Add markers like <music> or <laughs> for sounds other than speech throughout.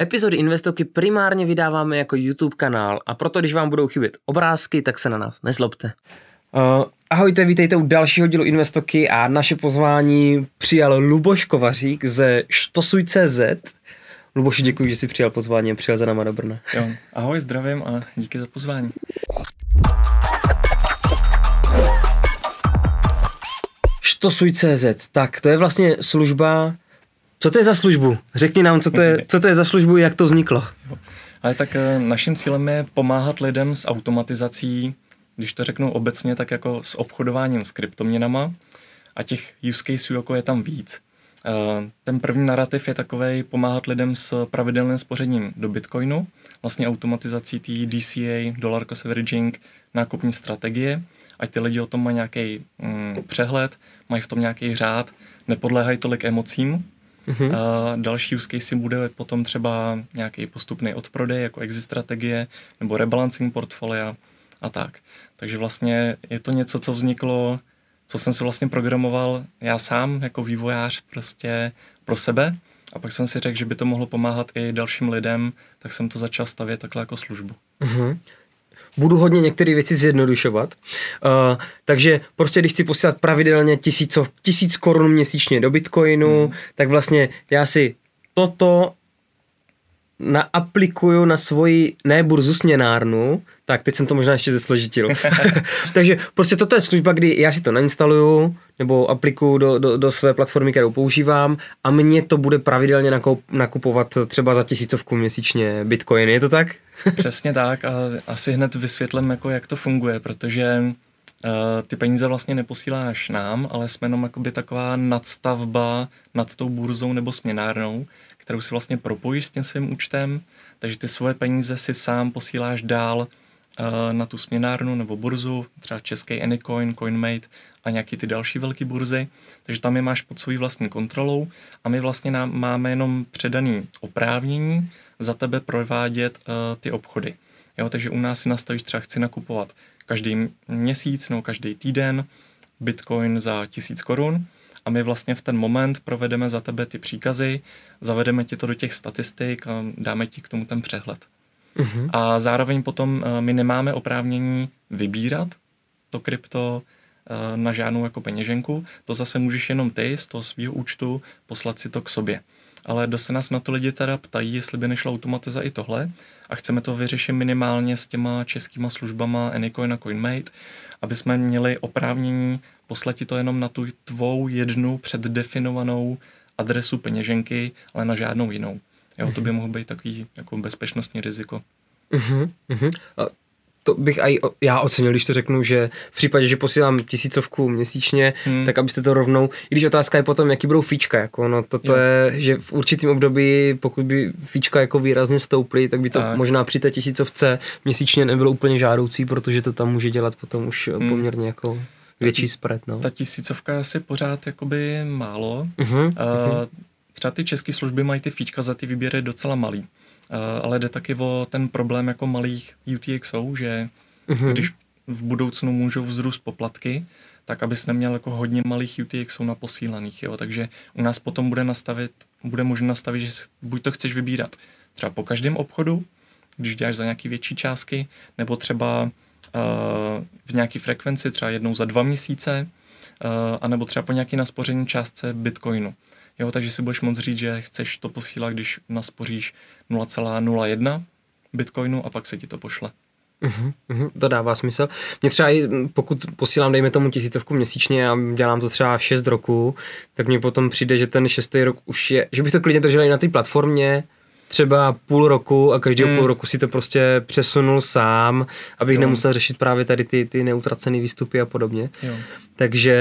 Epizody Investoky primárně vydáváme jako YouTube kanál a proto, když vám budou chybět obrázky, tak se na nás nezlobte. Uh, ahojte, vítejte u dalšího dílu Investoky a naše pozvání přijal Luboš Kovařík ze Štosuj.cz. Luboši, děkuji, že jsi přijal pozvání a přijel za náma do Brna. Jo, ahoj, zdravím a díky za pozvání. Štosuj.cz, tak to je vlastně služba, co to je za službu? Řekni nám, co to je, co to je za službu, jak to vzniklo. Ale tak eh, naším cílem je pomáhat lidem s automatizací, když to řeknu obecně, tak jako s obchodováním s kryptoměnama a těch use caseů jako je tam víc. Eh, ten první narrativ je takový pomáhat lidem s pravidelným spořením do Bitcoinu, vlastně automatizací té DCA, dollar cost averaging, nákupní strategie, ať ty lidi o tom mají nějaký mm, přehled, mají v tom nějaký řád, nepodléhají tolik emocím, Mm-hmm. A další use case bude potom třeba nějaký postupný odprodej jako exit strategie nebo rebalancing portfolia a tak. Takže vlastně je to něco, co vzniklo, co jsem si vlastně programoval já sám jako vývojář prostě pro sebe a pak jsem si řekl, že by to mohlo pomáhat i dalším lidem, tak jsem to začal stavět takhle jako službu. Mm-hmm budu hodně některé věci zjednodušovat. Uh, takže prostě, když chci posílat pravidelně tisícov, tisíc korun měsíčně do Bitcoinu, hmm. tak vlastně já si toto naaplikuju na svoji, ne burzu směnárnu, tak teď jsem to možná ještě zesložitil. <laughs> <laughs> Takže prostě toto je služba, kdy já si to nainstaluju nebo aplikuju do, do, do své platformy, kterou používám a mě to bude pravidelně nakup, nakupovat třeba za tisícovku měsíčně bitcoin. Je to tak? <laughs> Přesně tak a asi hned vysvětlím, jako jak to funguje, protože uh, ty peníze vlastně neposíláš nám, ale jsme jenom jakoby taková nadstavba nad tou burzou nebo směnárnou, kterou si vlastně propojíš s tím svým účtem, takže ty svoje peníze si sám posíláš dál uh, na tu směnárnu nebo burzu, třeba český Anycoin, CoinMate a nějaký ty další velké burzy, takže tam je máš pod svou vlastní kontrolou a my vlastně nám, máme jenom předaný oprávnění za tebe provádět uh, ty obchody. Jo, takže u nás si nastavíš třeba chci nakupovat každý měsíc nebo každý týden Bitcoin za tisíc korun a my vlastně v ten moment provedeme za tebe ty příkazy, zavedeme ti to do těch statistik a dáme ti k tomu ten přehled. Uh-huh. A zároveň potom uh, my nemáme oprávnění vybírat to krypto uh, na žádnou jako peněženku, to zase můžeš jenom ty z toho svého účtu poslat si to k sobě ale dost se nás na to lidi teda ptají, jestli by nešla automatiza i tohle a chceme to vyřešit minimálně s těma českýma službama Anycoin a CoinMate, aby jsme měli oprávnění poslat to jenom na tu tvou jednu předdefinovanou adresu peněženky, ale na žádnou jinou. Jo, to by mohlo být takový jako bezpečnostní riziko. Uh-huh, uh-huh. A to bych aj já ocenil, když to řeknu, že v případě, že posílám tisícovku měsíčně, hmm. tak abyste to rovnou, i když otázka je potom, jaký budou fíčka, jako no toto je, že v určitém období, pokud by fíčka jako výrazně stouply, tak by to tak. možná při té tisícovce měsíčně nebylo úplně žádoucí, protože to tam může dělat potom už hmm. poměrně jako větší spread, no. Ta tisícovka je asi pořád jakoby málo. Uh-huh, uh, uh-huh. Třeba ty české služby mají ty fíčka za ty výběry docela malý. Eh, ale jde taky o ten problém jako malých UTXO, že mm-hmm. když v budoucnu můžou vzrůst poplatky, tak abys neměl jako hodně malých UTXO na posílaných, jo. Takže u nás potom bude nastavit, bude možné nastavit, že buď to chceš vybírat třeba po každém obchodu, když děláš za nějaký větší částky, nebo třeba uh, v nějaké frekvenci, třeba jednou za dva měsíce, uh, anebo třeba po nějaké naspoření částce Bitcoinu. Jo, takže si budeš moct říct, že chceš to posílat, když naspoříš 0,01 bitcoinu a pak se ti to pošle. Uhum, uhum, to dává smysl. Mě třeba, pokud posílám, dejme tomu tisícovku měsíčně a dělám to třeba 6 roku, tak mně potom přijde, že ten šestý rok už je, že bych to klidně držel i na té platformě, třeba půl roku a každého hmm. půl roku si to prostě přesunul sám, abych jo. nemusel řešit právě tady ty, ty neutracené výstupy a podobně. Jo. Takže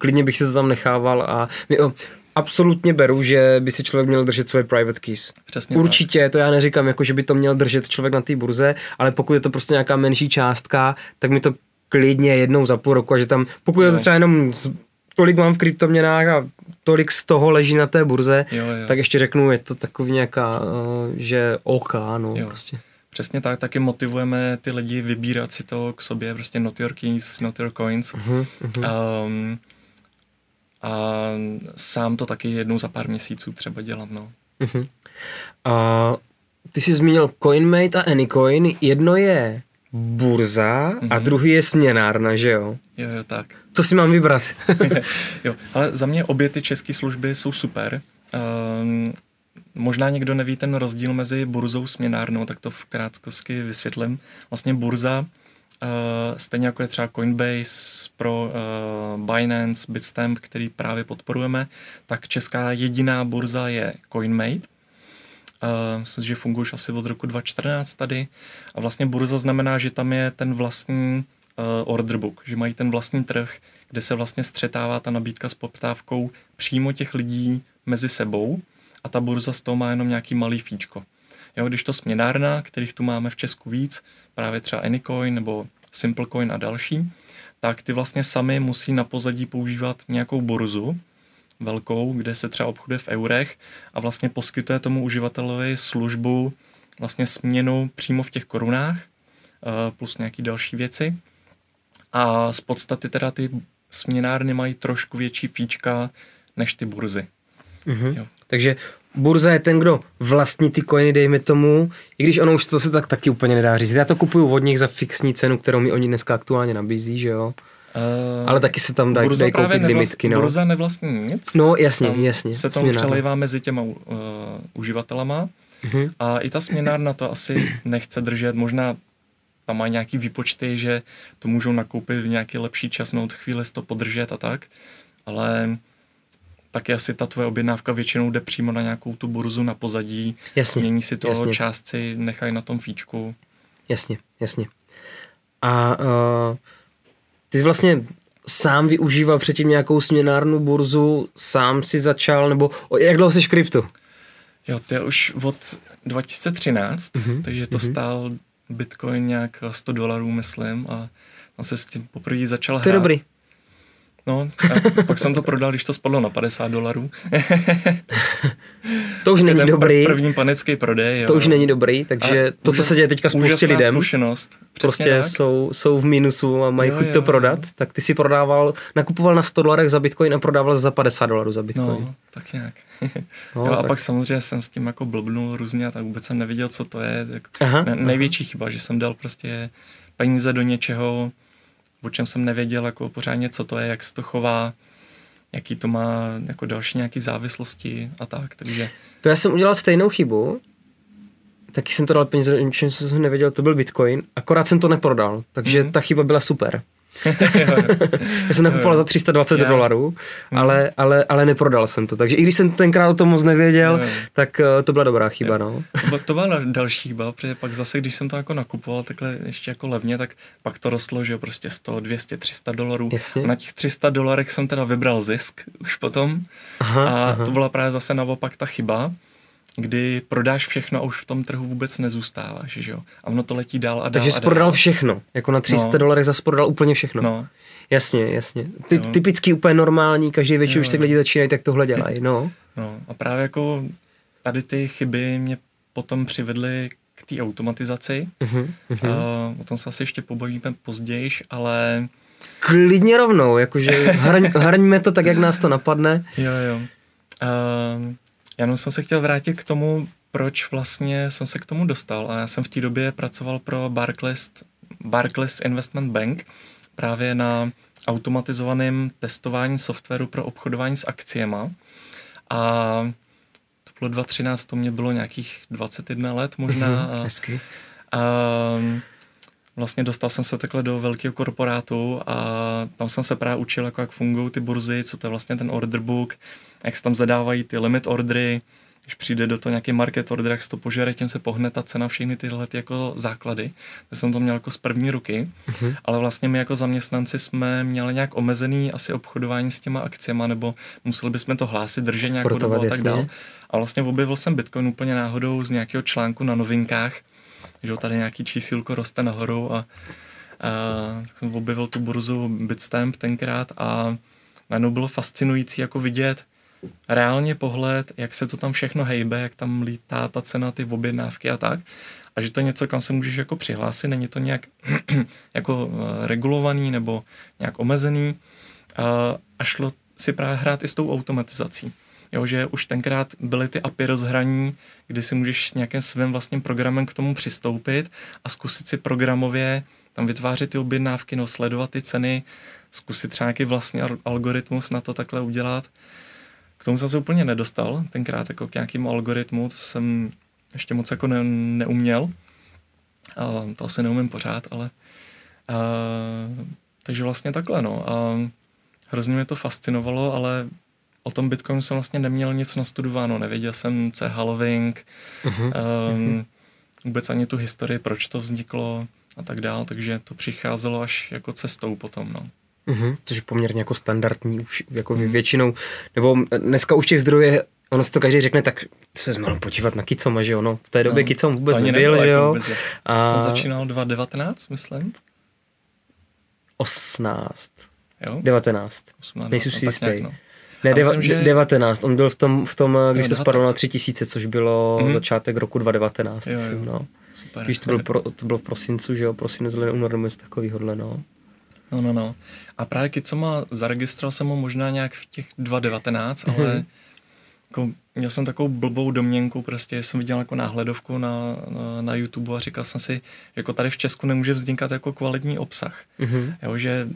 klidně bych si to tam nechával a absolutně beru, že by si člověk měl držet svoje private keys. Přesně Určitě, tak. to já neříkám, jako že by to měl držet člověk na té burze, ale pokud je to prostě nějaká menší částka, tak mi to klidně jednou za půl roku a že tam, pokud jo. je to třeba jenom z, tolik mám v kryptoměnách a tolik z toho leží na té burze, jo, jo. tak ještě řeknu, je to takový nějaká, uh, že OK, no jo. prostě. Přesně tak, taky motivujeme ty lidi vybírat si to k sobě, prostě not your keys, not your coins. Uh-huh, uh-huh. Um, a sám to taky jednou za pár měsíců třeba dělám, no. Uh-huh. A ty jsi zmínil CoinMate a Anycoin. Jedno je burza uh-huh. a druhý je směnárna, že jo? Jo, jo, tak. Co si mám vybrat? <laughs> jo, ale za mě obě ty české služby jsou super. Um, možná někdo neví ten rozdíl mezi burzou a směnárnou, tak to v krátkosti vysvětlím. Vlastně burza Uh, stejně jako je třeba Coinbase, pro uh, Binance, Bitstamp, který právě podporujeme, tak česká jediná burza je CoinMate. Uh, myslím, že funguje už asi od roku 2014 tady. A vlastně burza znamená, že tam je ten vlastní order book, že mají ten vlastní trh, kde se vlastně střetává ta nabídka s poptávkou přímo těch lidí mezi sebou a ta burza z toho má jenom nějaký malý fíčko. Jo, když to směnárna, kterých tu máme v Česku víc, právě třeba Anycoin nebo Simplecoin a další, tak ty vlastně sami musí na pozadí používat nějakou burzu velkou, kde se třeba obchoduje v eurech a vlastně poskytuje tomu uživateli službu vlastně směnu přímo v těch korunách eh, plus nějaký další věci. A z podstaty teda ty směnárny mají trošku větší fíčka než ty burzy. Mm-hmm. Takže burza je ten, kdo vlastní ty coiny, dejme tomu, i když ono už to se tak taky úplně nedá říct. Já to kupuju od nich za fixní cenu, kterou mi oni dneska aktuálně nabízí, že jo. Uh, ale taky se tam dají daj koupit limitky. No. Burza nevlastní nic. No jasně, tam jasně. Se tam přelejvá mezi těma uh, uživatelama uh-huh. a i ta směnárna to asi nechce držet. Možná tam má nějaký výpočty, že to můžou nakoupit v nějaký lepší čas, no chvíli to podržet a tak, ale taky asi ta tvoje objednávka většinou jde přímo na nějakou tu burzu na pozadí, jasně, mění si toho jasně. částci, nechají na tom fíčku. Jasně, jasně. A uh, ty jsi vlastně sám využíval předtím nějakou směnárnu burzu, sám si začal, nebo jak dlouho jsi v kryptu? Jo, to je už od 2013, mm-hmm, takže to mm-hmm. stál Bitcoin nějak 100 dolarů, myslím, a on se s tím poprvé začal hrát. To je dobrý. No, a pak jsem to prodal, když to spadlo na 50 dolarů. <laughs> to už není Ten dobrý. První panický prodej. Jo. To už není dobrý, takže a to, co se děje teďka spoustě lidem, zkušenost. prostě jsou, jsou v mínusu a mají jo, chuť jo, to prodat, jo. tak ty si prodával, nakupoval na 100 dolarech za Bitcoin a prodával za 50 dolarů za Bitcoin. No, tak nějak. <laughs> no, jo, a tak. pak samozřejmě jsem s tím jako blbnul různě a tak vůbec jsem nevěděl, co to je. Tak aha, ne, největší aha. chyba, že jsem dal prostě peníze do něčeho, o čem jsem nevěděl jako pořádně, co to je, jak se to chová, jaký to má jako další nějaký závislosti a tak, takže... To já jsem udělal stejnou chybu, taky jsem to dal peníze do něčem, co jsem nevěděl, to byl Bitcoin, akorát jsem to neprodal, takže mm-hmm. ta chyba byla super. <laughs> Já jsem nakupoval za 320 yeah. dolarů, ale, mm. ale, ale neprodal jsem to. Takže i když jsem tenkrát o tom moc nevěděl, yeah. tak uh, to byla dobrá chyba. Yeah. No. To, to byla další chyba, protože pak zase, když jsem to jako nakupoval takhle ještě jako levně, tak pak to rostlo, že jo, prostě 100, 200, 300 dolarů. Jasně. A na těch 300 dolarech jsem teda vybral zisk už potom. Aha, a aha. to byla právě zase naopak ta chyba, kdy prodáš všechno a už v tom trhu vůbec nezůstáváš, že jo? A ono to letí dál a dál Takže jsi prodal všechno, jako na 300 no. dolarech zase prodal úplně všechno. No. Jasně, jasně. Ty, typicky úplně normální, každý větší už tak lidi začínají, tak tohle dělají, no. <laughs> no. A právě jako tady ty chyby mě potom přivedly k té automatizaci. Uh-huh, uh-huh. A o tom se asi ještě pobavíme později, ale... Klidně rovnou, jakože <laughs> hraň, hraňme to tak, jak nás to napadne. Jo, jo. Uh, já jsem se chtěl vrátit k tomu, proč vlastně jsem se k tomu dostal. A já jsem v té době pracoval pro Barclays, Barclays Investment Bank právě na automatizovaném testování softwaru pro obchodování s akciema. A to bylo 2013, to mě bylo nějakých 21 let možná. Mhm, a, Hezky. A vlastně dostal jsem se takhle do velkého korporátu a tam jsem se právě učil, jako jak fungují ty burzy, co to je vlastně ten order book, jak se tam zadávají ty limit ordery, když přijde do toho nějaký market order, jak se to požere, tím se pohne ta cena, všechny tyhle ty jako základy. To jsem to měl jako z první ruky, uh-huh. ale vlastně my jako zaměstnanci jsme měli nějak omezený asi obchodování s těma akciemi, nebo museli bychom to hlásit, držet nějakou dobu a tak dále. A vlastně objevil jsem Bitcoin úplně náhodou z nějakého článku na novinkách, že tady nějaký čísílko roste nahoru a, a jsem objevil tu burzu Bitstamp tenkrát a najednou bylo fascinující jako vidět, reálně pohled, jak se to tam všechno hejbe, jak tam lítá ta cena, ty objednávky a tak. A že to je něco, kam se můžeš jako přihlásit, není to nějak <clears throat> jako eh, regulovaný nebo nějak omezený. A, a šlo si právě hrát i s tou automatizací. Jo, že už tenkrát byly ty API rozhraní, kdy si můžeš nějakým svým vlastním programem k tomu přistoupit a zkusit si programově tam vytvářet ty objednávky, no, sledovat ty ceny, zkusit třeba nějaký vlastní algoritmus na to takhle udělat. K tomu jsem se úplně nedostal, tenkrát jako k nějakému algoritmu, to jsem ještě moc jako ne, neuměl. A to asi neumím pořád, ale a, takže vlastně takhle, no. A hrozně mě to fascinovalo, ale o tom Bitcoinu jsem vlastně neměl nic nastudováno, nevěděl jsem, co je halving, uh-huh. um, vůbec ani tu historii, proč to vzniklo a tak dál, takže to přicházelo až jako cestou potom, no. Uh-huh. Což je poměrně jako standardní už jako uh-huh. většinou, nebo dneska už těch zdrojů je ono si to každý řekne, tak se zmálo podívat na Kicoma, že jo, no, v té době no, Kicom vůbec nebyl, že jo. Vůbec, že? A... To začínal 2019, myslím. 18. Jo? 19. 18, Nejsou si jistý. No. Ne, deva, myslím, že... 19. On byl v tom, v tom když to spadlo na 3000, což bylo mm-hmm. začátek roku 2019. Jo, jo. no. Super. Když to byl, pro, to bylo v prosincu, že jo, prosinec, únor nebo něco takového, no. No, no, no. A právě Kicoma zaregistroval jsem ho možná nějak v těch 2019, mm-hmm. ale jako, měl jsem takovou blbou domněnku, prostě jsem viděl jako náhledovku na, na, na YouTube a říkal jsem si, že jako tady v Česku nemůže vznikat jako kvalitní obsah. Mm-hmm. Jo, že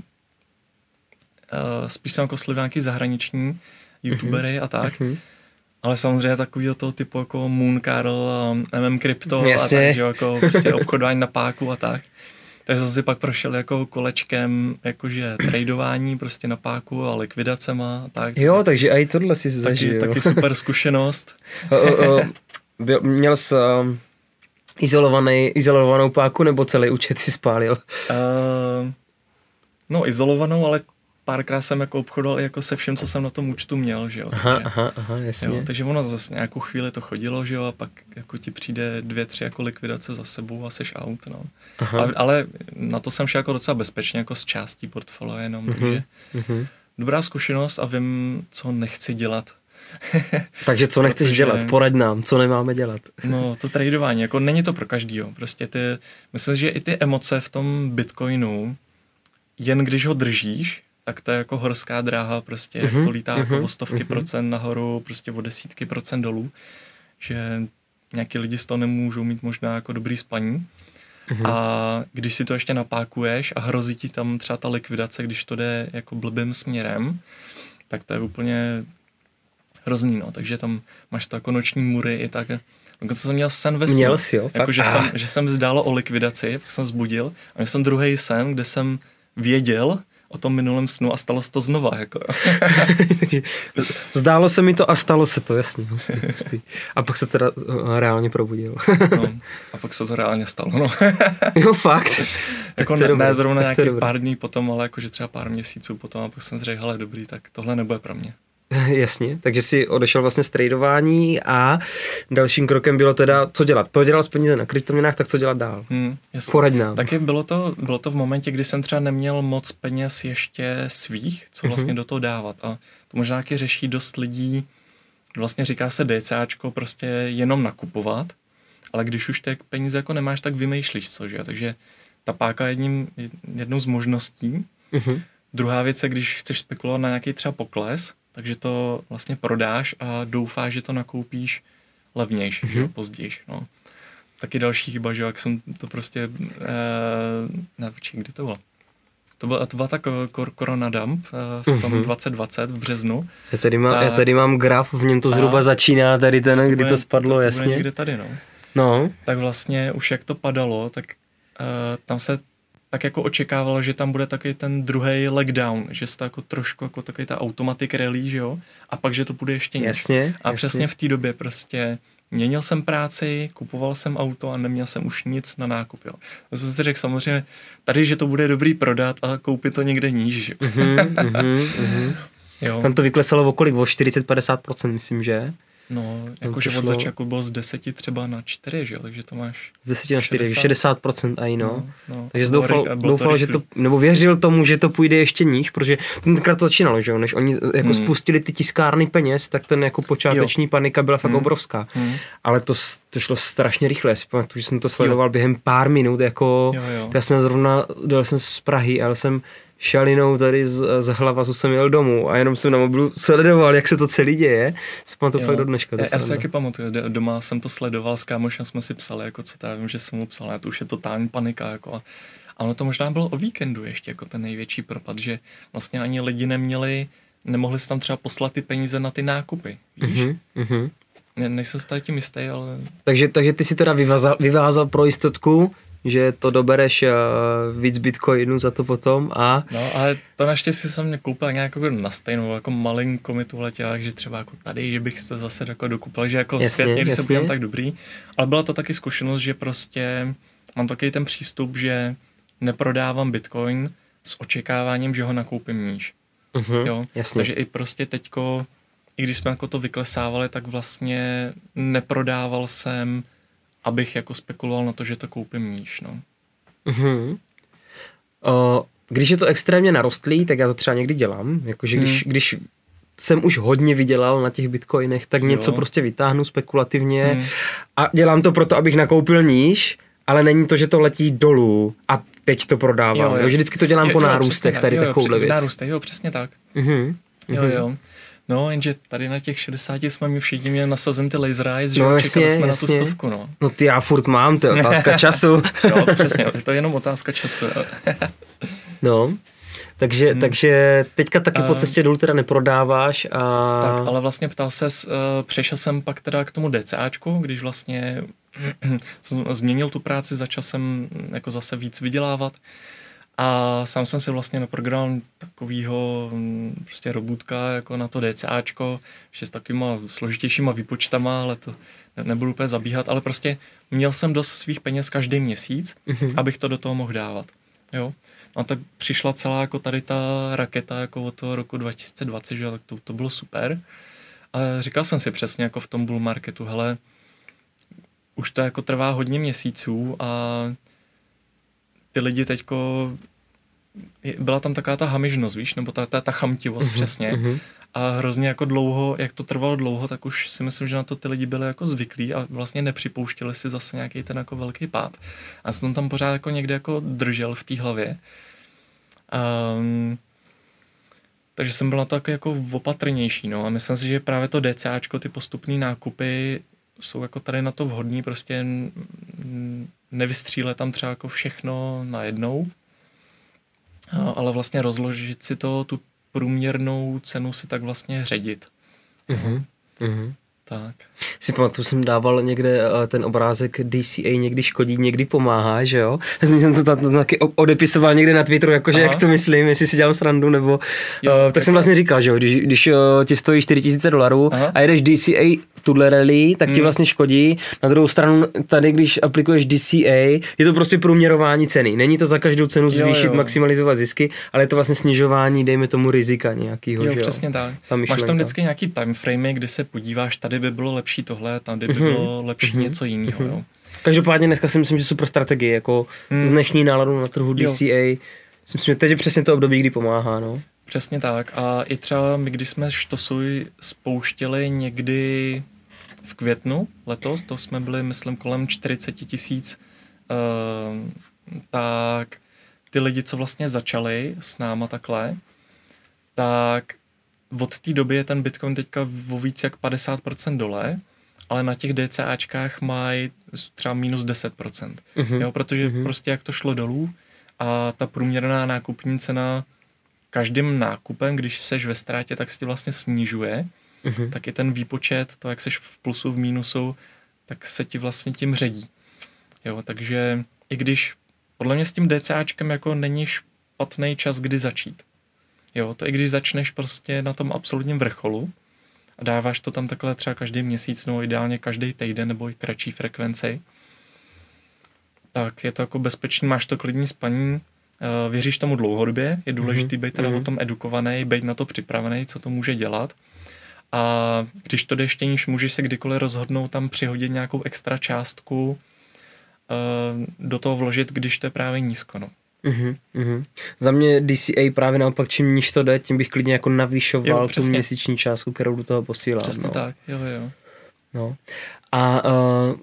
spíš jsem jako sledil nějaký zahraniční youtubery mm-hmm. a tak. Mm-hmm. Ale samozřejmě takový toho typu jako Moon Carl MM Crypto Jasně. a tak, že jako prostě obchodování na páku a tak. Takže jsem si pak prošel jako kolečkem jakože tradování prostě na páku a likvidacema a tak. Jo, takže i tohle si zažil. Taky, taky super zkušenost. <laughs> o, o, o, byl, měl jsi uh, izolovaný, izolovanou páku nebo celý účet si spálil? Uh, no izolovanou, ale párkrát jsem jako obchodoval jako se vším, co jsem na tom účtu měl, že jo. Aha, takže, aha, aha, jasně. Jo, takže ono zase nějakou chvíli to chodilo, že jo, a pak jako ti přijde dvě, tři jako likvidace za sebou a seš out, no. Aha. ale na to jsem šel jako docela bezpečně, jako z částí portfolia jenom, uh-huh, takže uh-huh. dobrá zkušenost a vím, co nechci dělat. <laughs> takže co nechceš Protože, dělat? Poraď nám, co nemáme dělat? <laughs> no, to tradování, jako není to pro každýho. Prostě ty, myslím, že i ty emoce v tom Bitcoinu, jen když ho držíš, tak to je jako horská dráha, prostě uh-huh, jak to lítá uh-huh, jako o stovky uh-huh. procent nahoru, prostě o desítky procent dolů, že nějaký lidi z toho nemůžou mít možná jako dobrý spaní. Uh-huh. A když si to ještě napákuješ a hrozí ti tam třeba ta likvidace, když to jde jako blbým směrem, tak to je úplně hrozný, no. Takže tam máš to jako noční mury i tak. Dokonce jsem měl sen ve snu. Měl jsi, jo? Jako, že, ah. jsem, že jsem zdálo o likvidaci, pak jsem zbudil a měl jsem druhý sen, kde jsem věděl, o tom minulém snu a stalo se to znova. Jako. <laughs> Zdálo se mi to a stalo se to, jasně. Hustý, hustý. A pak se teda uh, reálně probudil. no, <laughs> a pak se to reálně stalo. No. <laughs> jo, fakt. jako ne, ne zrovna nějakých pár dní potom, ale jakože třeba pár měsíců potom a pak jsem řekl, hele dobrý, tak tohle nebude pro mě. <laughs> Jasně, takže si odešel vlastně z tradování a dalším krokem bylo teda, co dělat. Podělal z peníze na kryptoměnách, tak co dělat dál? Hmm, Poraď nám. Taky bylo to, bylo to v momentě, kdy jsem třeba neměl moc peněz ještě svých, co vlastně uh-huh. do toho dávat. A to možná taky řeší dost lidí, vlastně říká se DCAčko, prostě jenom nakupovat, ale když už ty peníze jako nemáš, tak vymýšlíš co, že? Takže ta páka je jedním, jednou z možností. Uh-huh. Druhá věc je, když chceš spekulovat na nějaký třeba pokles, takže to vlastně prodáš a doufáš, že to nakoupíš levnější, mm-hmm. že jo, mhm. později. No. Taky další chyba, že jak jsem to prostě, eh, ne, počkej, kde to bylo? To byla, to byla ta Corona Dump eh, v tom mm-hmm. 2020 v březnu. Já tady, má, tak, já tady mám graf, v něm to zhruba a, začíná, tady ten, to kdy bude, to spadlo, to, to jasně. někde tady, no. No. Tak vlastně už jak to padalo, tak uh, tam se tak jako očekával, že tam bude taky ten druhý legdown, že se to jako trošku jako takový ta automatic rally, že jo, a pak, že to bude ještě níž. Jasně, A jasně. přesně v té době prostě měnil jsem práci, kupoval jsem auto a neměl jsem už nic na nákup, jo. To jsem si řekl samozřejmě, tady, že to bude dobrý prodat a koupit to někde níž, jo. Mm-hmm, mm-hmm, <laughs> jo. Tam to vyklesalo o kolik? O 40-50%, myslím, že? No, jakože od začátku bylo z deseti třeba na čtyři, že takže to máš... Z deseti na čtyři, 60%, 60% aj no. no, no. Takže doufal, doufal to že to, nebo věřil tomu, že to půjde ještě níž, protože tenkrát to začínalo, že jo, než oni jako hmm. spustili ty tiskárny peněz, tak ten jako počáteční jo. panika byla fakt hmm. obrovská. Hmm. Ale to, to šlo strašně rychle, já si pamatuju, že jsem to sledoval jo. během pár minut, jako, jo, jo. já jsem zrovna, dojel jsem z Prahy, ale jsem šalinou tady z, z hlava, co jsem jel domů a jenom jsem na mobilu sledoval, jak se to celý děje. Jsem to fakt do dneška. Já, já se taky pamatuju, doma jsem to sledoval s kámošem, jsme si psali, jako co já vím, že jsem mu psal, a to už je totální panika, jako a, a ono to možná bylo o víkendu ještě, jako ten největší propad, že vlastně ani lidi neměli, nemohli si tam třeba poslat ty peníze na ty nákupy, víš? Mm-hmm, mm-hmm. Ne, nejsem si tím jistý, ale... Takže, takže ty si teda vyvázal, vyvázal pro jistotku, že to dobereš uh, víc bitcoinu za to potom a... No, ale to naštěstí jsem mě koupil nějak jako na stejnou, jako malinko mi tu letěla, že třeba jako tady, že bych se zase jako dokupil, že jako jasně, zpětně, když jasně. se budem tak dobrý. Ale byla to taky zkušenost, že prostě mám taky ten přístup, že neprodávám bitcoin s očekáváním, že ho nakoupím níž. Uh-huh, jo? Jasně. Takže i prostě teďko, i když jsme jako to vyklesávali, tak vlastně neprodával jsem abych jako spekuloval na to, že to koupím níž, no. Mm-hmm. O, když je to extrémně narostlý, tak já to třeba někdy dělám, jakože když, hmm. když jsem už hodně vydělal na těch bitcoinech, tak jo. něco prostě vytáhnu spekulativně hmm. a dělám to proto, abych nakoupil níž, ale není to, že to letí dolů a teď to prodávám. Jo, jo. Jo, že vždycky to dělám jo, po jo, nárůstech, tady takovouhle věc. Nárůstech, jo, přesně tak. Mm-hmm. Jo, jo. No, jenže tady na těch 60 jsme mi všichni měli nasazen ty laser eyes, že no, čekali jsme jasně. na tu stovku, no. No ty já furt mám, to je otázka <laughs> času. no, přesně, to je jenom otázka času. no. Takže, hmm. takže teďka taky po cestě dolů teda neprodáváš a... Tak, ale vlastně ptal se, uh, přešel jsem pak teda k tomu DCAčku, když vlastně <clears throat> změnil tu práci, začal jsem jako zase víc vydělávat. A sám jsem si vlastně naprogramoval takového mm, prostě robůtka jako na to DCAčko, ještě s takovýma složitějšíma výpočtama, ale to nebudu úplně zabíhat, ale prostě měl jsem dost svých peněz každý měsíc, mm-hmm. abych to do toho mohl dávat. Jo? A tak přišla celá jako tady ta raketa jako od toho roku 2020, že tak to, to bylo super. A říkal jsem si přesně jako v tom bull marketu, hele, už to jako trvá hodně měsíců a ty lidi teďko byla tam taková ta hamižnost, víš, nebo ta, ta, ta chamtivost uh-huh, přesně. Uh-huh. A hrozně jako dlouho, jak to trvalo dlouho, tak už si myslím, že na to ty lidi byli jako zvyklí a vlastně nepřipouštěli si zase nějaký ten jako velký pád. A jsem tam pořád jako někde jako držel v té hlavě. Um, takže jsem byl na to jako, jako opatrnější, no a myslím si, že právě to DCAčko, ty postupné nákupy jsou jako tady na to vhodný, prostě nevystříle tam třeba jako všechno najednou, ale vlastně rozložit si to, tu průměrnou cenu si tak vlastně ředit. Mm-hmm. Mm-hmm. Tak. Si pamatuju, jsem dával někde eh, ten obrázek DCA někdy škodí, někdy pomáhá, že jo? Já jsem to tam taky odepisoval někde na Twitteru, jakože jak to myslím, jestli si dělám srandu, nebo... Jo, uh, tak jsem vlastně říkal, že jo, když, když uh, ti stojí 4000 dolarů a jedeš DCA tuhle rally, tak ti hmm. vlastně škodí. Na druhou stranu, tady, když aplikuješ DCA, je to prostě průměrování ceny. Není to za každou cenu zvýšit, jo, jo. maximalizovat zisky, ale je to vlastně snižování, dejme tomu, rizika nějakého. Jo, že přesně jo? tak. Máš tam vždycky nějaký timeframe, kdy se podíváš, tady by bylo lepší tohle, tady by mhm. bylo mm-hmm. lepší mm-hmm. něco jiného. Mm-hmm. Jo. Každopádně dneska si myslím, že super strategie, jako mm. z dnešní náladu na trhu DCA. Jo. Myslím, že teď je přesně to období, kdy pomáhá. No. Přesně tak. A i třeba my, když jsme Štosuj spouštěli někdy v květnu letos, to jsme byli, myslím, kolem 40 tisíc, uh, tak ty lidi, co vlastně začali s náma takhle, tak od té doby je ten Bitcoin teďka o víc jak 50% dole, ale na těch DCAčkách mají třeba minus 10%. Uh-huh. Jo, protože uh-huh. prostě jak to šlo dolů a ta průměrná nákupní cena každým nákupem, když seš ve ztrátě, tak se ti vlastně snižuje mm-hmm. tak i ten výpočet, to jak seš v plusu, v mínusu, tak se ti vlastně tím ředí. Jo, takže i když podle mě s tím DCAčkem jako není špatný čas, kdy začít. Jo, to i když začneš prostě na tom absolutním vrcholu a dáváš to tam takhle třeba každý měsíc, nebo ideálně každý týden nebo i kratší frekvenci, tak je to jako bezpečný, máš to klidní spaní, eh, věříš tomu dlouhodobě, je důležité mm-hmm. být teda mm-hmm. o tom edukovaný, být na to připravený, co to může dělat a když to deštěníš, můžeš se kdykoliv rozhodnout tam přihodit nějakou extra částku uh, do toho vložit, když to je právě nízko. No. Uh-huh. Za mě DCA právě naopak, čím níž to jde, tím bych klidně jako navýšoval jo, tu měsíční částku, kterou do toho posílám. Přesně no. tak, jo, jo. No. A uh,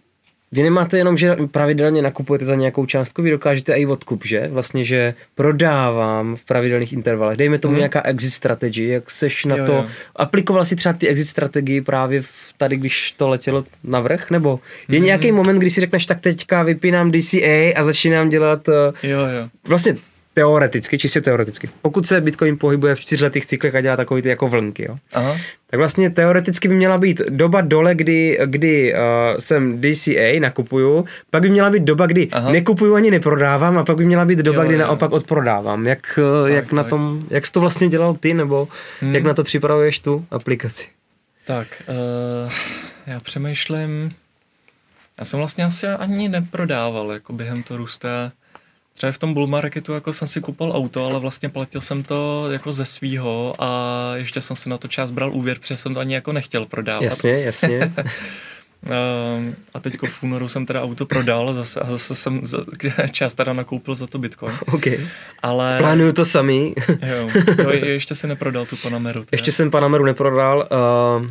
vy nemáte jenom, že pravidelně nakupujete za nějakou částku, vy dokážete i odkup, že? Vlastně, že prodávám v pravidelných intervalech. Dejme tomu hmm. nějaká exit strategy, jak seš na jo, to, jo. aplikoval si třeba ty exit strategii právě v, tady, když to letělo na vrch, nebo je hmm. nějaký moment, kdy si řekneš, tak teďka vypínám DCA a začínám dělat eh, jo, jo. vlastně teoreticky, čistě teoreticky. Pokud se Bitcoin pohybuje v čtyřletých cyklech a dělá takový ty jako vlnky, jo, Aha. tak vlastně teoreticky by měla být doba dole, kdy, kdy uh, jsem DCA nakupuju, pak by měla být doba, kdy Aha. nekupuju ani neprodávám a pak by měla být doba, jo, kdy jo. naopak odprodávám. Jak, uh, tak, jak tak. na tom, jak jsi to vlastně dělal ty, nebo hmm. jak na to připravuješ tu aplikaci? Tak, uh, já přemýšlím, já jsem vlastně asi ani neprodával jako během toho růstu. Třeba v tom bull marketu jako jsem si kupoval auto, ale vlastně platil jsem to jako ze svýho a ještě jsem si na to čas bral úvěr, protože jsem to ani jako nechtěl prodávat. Jasně, jasně. <laughs> Ehm, a teď v únoru jsem teda auto prodal zase a zase jsem <laughs> část teda nakoupil za to Bitcoin. <laughs> OK. Ale... Plánuju to samý. jo, jo, ještě si neprodal tu Panameru. Teda. Ještě jsem Panameru neprodal. Uh,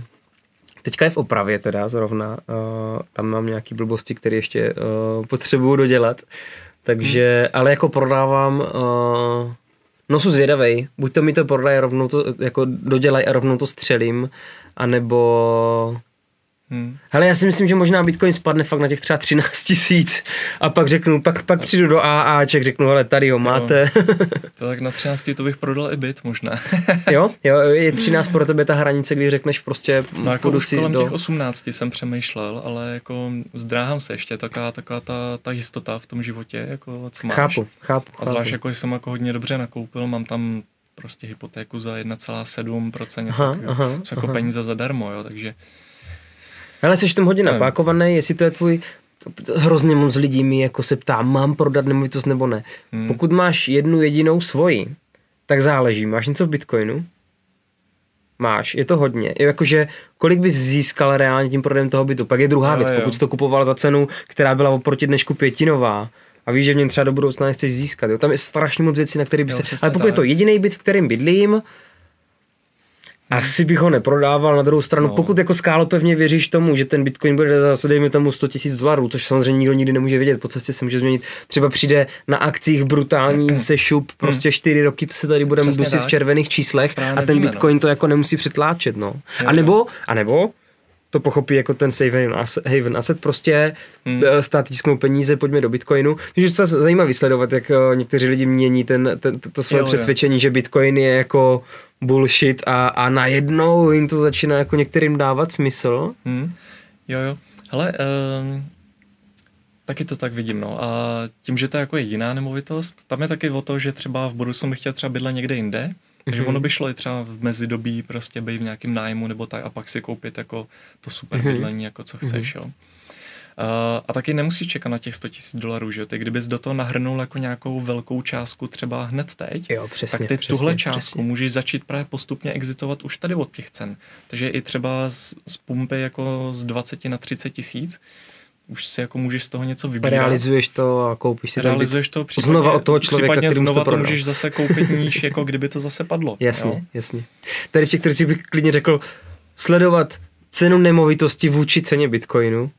teďka je v opravě teda zrovna. Uh, tam mám nějaký blbosti, které ještě uh, potřebuju dodělat. Takže, hmm. ale jako prodávám, uh, no jsou zvědavej, buď to mi to prodají rovnou to, jako dodělají a rovnou to střelím, anebo Hmm. Hele, já si myslím, že možná Bitcoin spadne fakt na těch třeba 13 tisíc a pak řeknu, pak, pak přijdu do AAček, řeknu, hele, tady ho máte. Jo. <laughs> To tak na 13 to bych prodal i byt možná. <laughs> jo, jo, je <laughs> 13 pro tebe ta hranice, kdy řekneš prostě no, jako už kolem do... těch 18 jsem přemýšlel, ale jako zdráhám se ještě, taková, taková ta, ta jistota v tom životě, jako co máš. Chápu, chápu. A zvlášť jako jsem jako hodně dobře nakoupil, mám tam prostě hypotéku za 1,7%, něco aha, aha, jako aha. peníze zadarmo, jo, takže ale jsi tam hodně napákovaný, jestli to je tvůj hrozně moc lidí mi jako se ptá, mám prodat nemovitost nebo ne. Hmm. Pokud máš jednu jedinou svoji, tak záleží. Máš něco v Bitcoinu? Máš, je to hodně. Je jakože, kolik bys získal reálně tím prodejem toho bytu? Pak je druhá věc, pokud jsi to kupoval za cenu, která byla oproti dnešku pětinová, a víš, že v něm třeba do budoucna nechceš získat. Jo? Tam je strašně moc věcí, na které by se... Ale pokud tak. je to jediný byt, v kterém bydlím, asi bych ho neprodával, na druhou stranu, no. pokud jako skálo pevně věříš tomu, že ten Bitcoin bude zase, dejme tomu 100 000 dolarů, což samozřejmě nikdo nikdy nemůže vědět, po cestě se může změnit. Třeba přijde na akcích brutální sešup, prostě hmm. čtyři roky se tady budeme dusit v červených číslech Právě a ten nevíme, Bitcoin no. to jako nemusí přetláčet, no. A nebo, a nebo to pochopí jako ten safe haven asset, prostě hmm. Stát tisknou peníze, pojďme do Bitcoinu. Takže to zajímavé sledovat, jak eh, někteří lidi mění ten, ten, to svoje jo, přesvědčení, jo. že Bitcoin je jako bullshit a, a najednou jim to začíná jako některým dávat smysl. Hmm. Jo, jo. Ale um, taky to tak vidím, no. A tím, že to je jako jediná nemovitost, tam je taky o to, že třeba v budoucnu bych chtěl třeba bydlet někde jinde, takže mm-hmm. ono by šlo i třeba v mezidobí prostě být v nějakém nájmu nebo tak a pak si koupit jako to super mm-hmm. bydlení, jako co chceš, mm-hmm. jo. Uh, a taky nemusíš čekat na těch 100 000 dolarů, že Ty kdybys do toho nahrnul jako nějakou velkou částku třeba hned teď, jo, přesně, tak ty přesně, tuhle částku přesně. můžeš začít právě postupně exitovat už tady od těch cen. Takže i třeba z, z pumpy jako z 20 na 30 tisíc, už si jako můžeš z toho něco vybírat. Realizuješ to a koupíš si Realizuješ to případně, znova od toho člověka, případně znova to, to můžeš zase koupit níž, jako kdyby to zase padlo. <laughs> Jasně, jo? jasně. Tady v těch, kteří bych klidně řekl, sledovat cenu nemovitosti vůči ceně bitcoinu,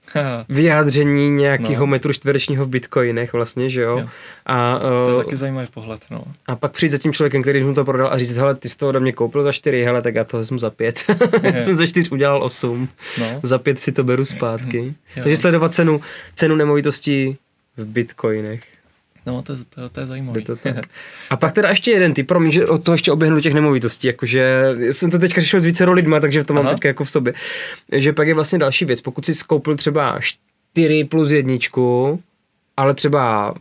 vyjádření nějakého no. metru čtverečního v bitcoinech vlastně, že jo. jo. A, uh, to je taky zajímavý pohled, no. A pak přijít za tím člověkem, který mu to prodal a říct, hele, ty jsi to ode mě koupil za čtyři, hele, tak já to vezmu za pět. <laughs> jsem za čtyř udělal osm, no. za pět si to beru zpátky. Takže sledovat cenu, cenu nemovitosti v bitcoinech. No, to, to, to je zajímavé. To tak. <laughs> A pak teda ještě jeden typ, promiň, že od toho ještě oběhnu těch nemovitostí, jakože jsem to teďka řešil s více lidma, takže to mám Aha. teďka jako v sobě. Že pak je vlastně další věc, pokud si skoupil třeba 4 plus jedničku, ale třeba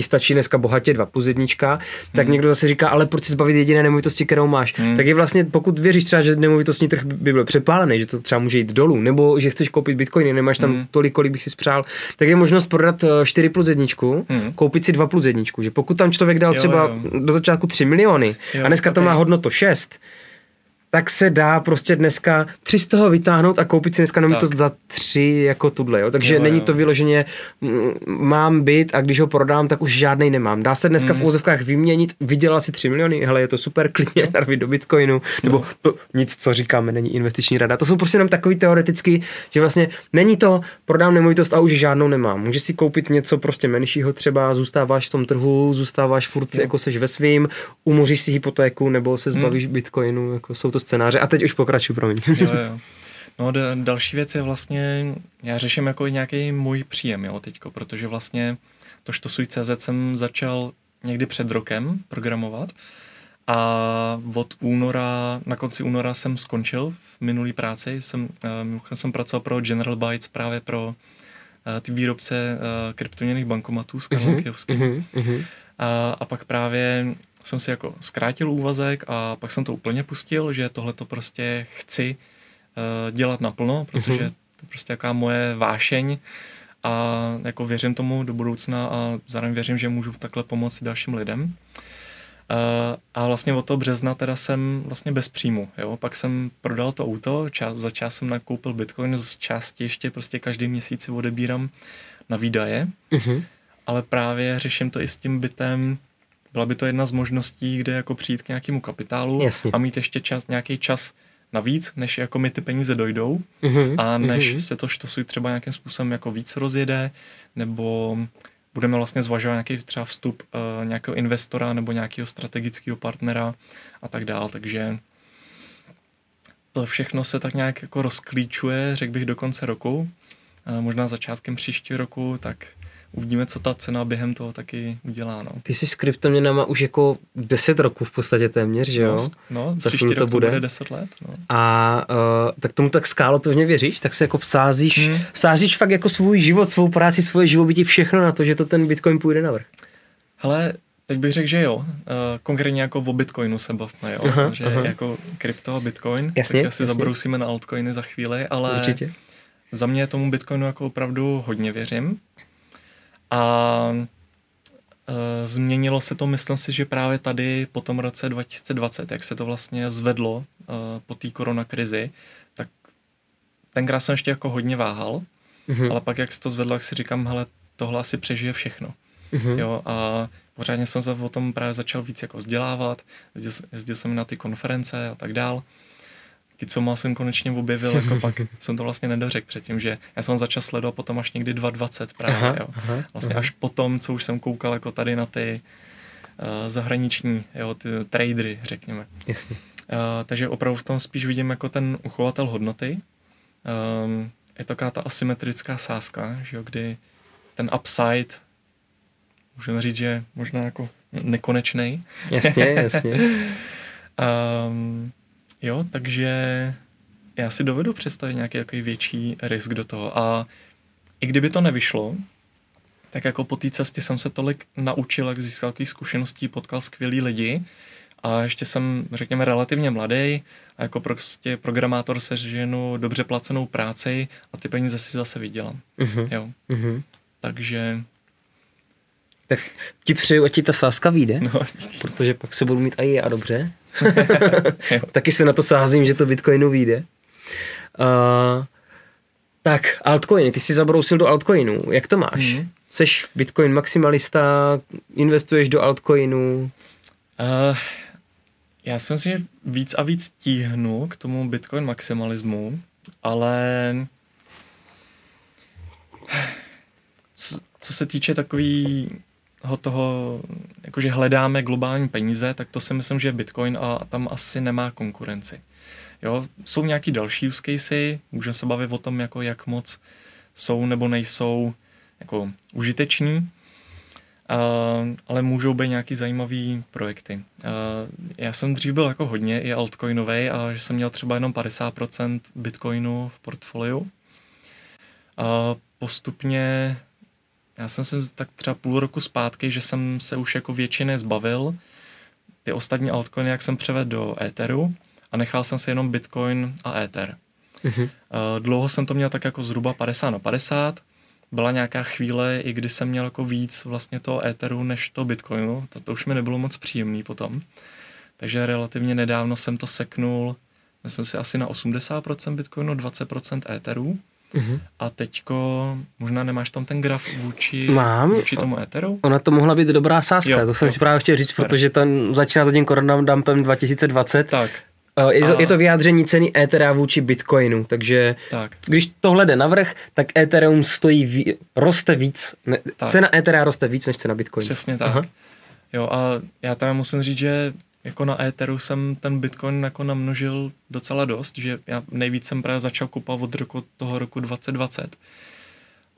ti stačí dneska bohatě dva plus jednička, tak hmm. někdo zase říká, ale proč si zbavit jediné nemovitosti, kterou máš. Hmm. Tak je vlastně, pokud věříš třeba, že nemovitostní trh by byl přepálený, že to třeba může jít dolů, nebo že chceš koupit bitcoiny, nemáš tam hmm. tolik, kolik bych si spřál, tak je možnost prodat 4 eh, plus jedničku, hmm. koupit si 2 plus jedničku. Že pokud tam člověk dal jo, třeba jo. do začátku 3 miliony jo, a dneska okay. to má hodnotu 6, tak se dá prostě dneska tři z toho vytáhnout a koupit si dneska nemovitost za tři jako tudle, jo. Takže jo, není jo. to vyloženě m, mám byt a když ho prodám, tak už žádný nemám. Dá se dneska mm. v úzovkách vyměnit, vydělal si 3 miliony, hele, je to super, klidně narvit do Bitcoinu, nebo no. to nic, co říkáme, není investiční rada. To jsou prostě jenom takový teoreticky, že vlastně není to, prodám nemovitost a už žádnou nemám. Můžeš si koupit něco prostě menšího třeba, zůstáváš v tom trhu, zůstáváš furt jo. jako seš ve svým, umoříš si hypotéku nebo se zbavíš mm. Bitcoinu, jako jsou to scénáře. A teď už pokračuju, promiň. Jo, jo. <laughs> No d- další věc je vlastně, já řeším jako nějaký můj příjem, jo, teďko, protože vlastně to CZ jsem začal někdy před rokem programovat a od února, na konci února jsem skončil v minulý práci, jsem, uh, jsem pracoval pro General Bytes právě pro uh, ty výrobce uh, kryptoměných bankomatů s Karlem uh-huh, uh-huh, uh-huh. A, a pak právě jsem si jako zkrátil úvazek a pak jsem to úplně pustil, že tohle to prostě chci uh, dělat naplno, protože mm-hmm. to je prostě jaká moje vášeň a jako věřím tomu do budoucna a zároveň věřím, že můžu takhle pomoci dalším lidem. Uh, a vlastně od toho března teda jsem vlastně bez příjmu, jo. Pak jsem prodal to auto, čas, za čas jsem nakoupil bitcoin, z části ještě prostě každý měsíc si odebírám na výdaje, mm-hmm. ale právě řeším to i s tím bytem, byla by to jedna z možností, kde jako přijít k nějakému kapitálu Jasně. a mít ještě čas, nějaký čas navíc, než jako mi ty peníze dojdou uh-huh, a než uh-huh. se to štosují třeba nějakým způsobem jako víc rozjede, nebo budeme vlastně zvažovat nějaký třeba vstup uh, nějakého investora nebo nějakého strategického partnera a tak dál, takže to všechno se tak nějak jako rozklíčuje, řekl bych do konce roku, uh, možná začátkem příštího roku, tak uvidíme, co ta cena během toho taky udělá. No. Ty jsi s kryptoměnama už jako 10 roků v podstatě téměř, že jo? No, no Za příští to bude. to bude 10 let. No. A uh, tak tomu tak skálo pevně věříš? Tak se jako vsázíš, hmm. vsázíš fakt jako svůj život, svou práci, svoje živobytí, všechno na to, že to ten Bitcoin půjde navrh. Hele, teď bych řekl, že jo. Uh, konkrétně jako o Bitcoinu se bavme, jo. Aha, že aha. jako krypto a Bitcoin. Jasně, tak asi jasně. zabrousíme na altcoiny za chvíli, ale Určitě. za mě tomu Bitcoinu jako opravdu hodně věřím. A e, změnilo se to, myslím si, že právě tady po tom roce 2020, jak se to vlastně zvedlo e, po té koronakrizi, tak tenkrát jsem ještě jako hodně váhal, mm-hmm. ale pak jak se to zvedlo, jak si říkám, hele, tohle asi přežije všechno. Mm-hmm. Jo, a pořádně jsem se o tom právě začal víc jako vzdělávat, jezdil, jezdil jsem na ty konference a tak dál má jsem konečně objevil, jako pak <laughs> jsem to vlastně nedořekl předtím, že já jsem začal sledovat potom až někdy 2.20 právě, aha, jo. Aha, vlastně aha. až potom, co už jsem koukal jako tady na ty uh, zahraniční, jo, ty tradery, řekněme. Jasně. Uh, takže opravdu v tom spíš vidím jako ten uchovatel hodnoty. Um, je to taková ta asymetrická sázka, že jo, kdy ten upside, můžeme říct, že možná jako nekonečný. Jasně, <laughs> jasně. um, Jo, takže já si dovedu představit nějaký takový větší risk do toho. A i kdyby to nevyšlo, tak jako po té cestě jsem se tolik naučil, jak získal takových zkušeností, potkal skvělý lidi a ještě jsem, řekněme, relativně mladý a jako prostě programátor se ženu dobře placenou práci a ty peníze si zase vydělám. Uh-huh. Jo. Uh-huh. Takže... Tak ti přeju, ať ti ta sázka vyjde, no, protože pak se budu mít i já dobře. <laughs> Taky se na to sázím, že to Bitcoinu vyjde. Uh, tak, altcoiny, ty jsi zabrousil do altcoinu. Jak to máš? Mm. Seš Bitcoin maximalista, investuješ do altcoinu? Uh, já si myslím, že víc a víc tíhnu k tomu Bitcoin maximalismu, ale <sighs> co se týče takový toho, jakože hledáme globální peníze, tak to si myslím, že je Bitcoin a tam asi nemá konkurenci. Jo, jsou nějaký další use casey, můžeme se bavit o tom, jako jak moc jsou nebo nejsou jako užiteční, uh, ale můžou být nějaký zajímavý projekty. Uh, já jsem dřív byl jako hodně i altcoinový a že jsem měl třeba jenom 50% bitcoinu v portfoliu. A postupně já jsem se tak třeba půl roku zpátky, že jsem se už jako většiny zbavil. Ty ostatní altcoiny, jak jsem převedl do Etheru a nechal jsem si jenom Bitcoin a Ether. Mm-hmm. Dlouho jsem to měl tak jako zhruba 50 na 50. Byla nějaká chvíle, i kdy jsem měl jako víc vlastně toho Etheru než to Bitcoinu. To, to už mi nebylo moc příjemný potom. Takže relativně nedávno jsem to seknul jsem si asi na 80% Bitcoinu, 20% Etherů. Mm-hmm. A teďko možná nemáš tam ten graf vůči, Mám. vůči tomu Etheru? Ona to mohla být dobrá sázka, Jo, to jsem jo. si právě chtěl říct, protože ten začíná to tím koronadumpem 2020. Tak, Eh, Je to, A- je to vyjádření ceny Ethera vůči Bitcoinu, takže tak. když tohle jde navrh, tak Ethereum stojí, ví, roste víc, ne, Tak. cena Ethera roste víc než cena Bitcoinu. Přesně tak. Aha. Jo a já teda musím říct, že jako na Etheru jsem ten Bitcoin jako namnožil docela dost, že já nejvíc jsem právě začal kupovat od roku, toho roku 2020.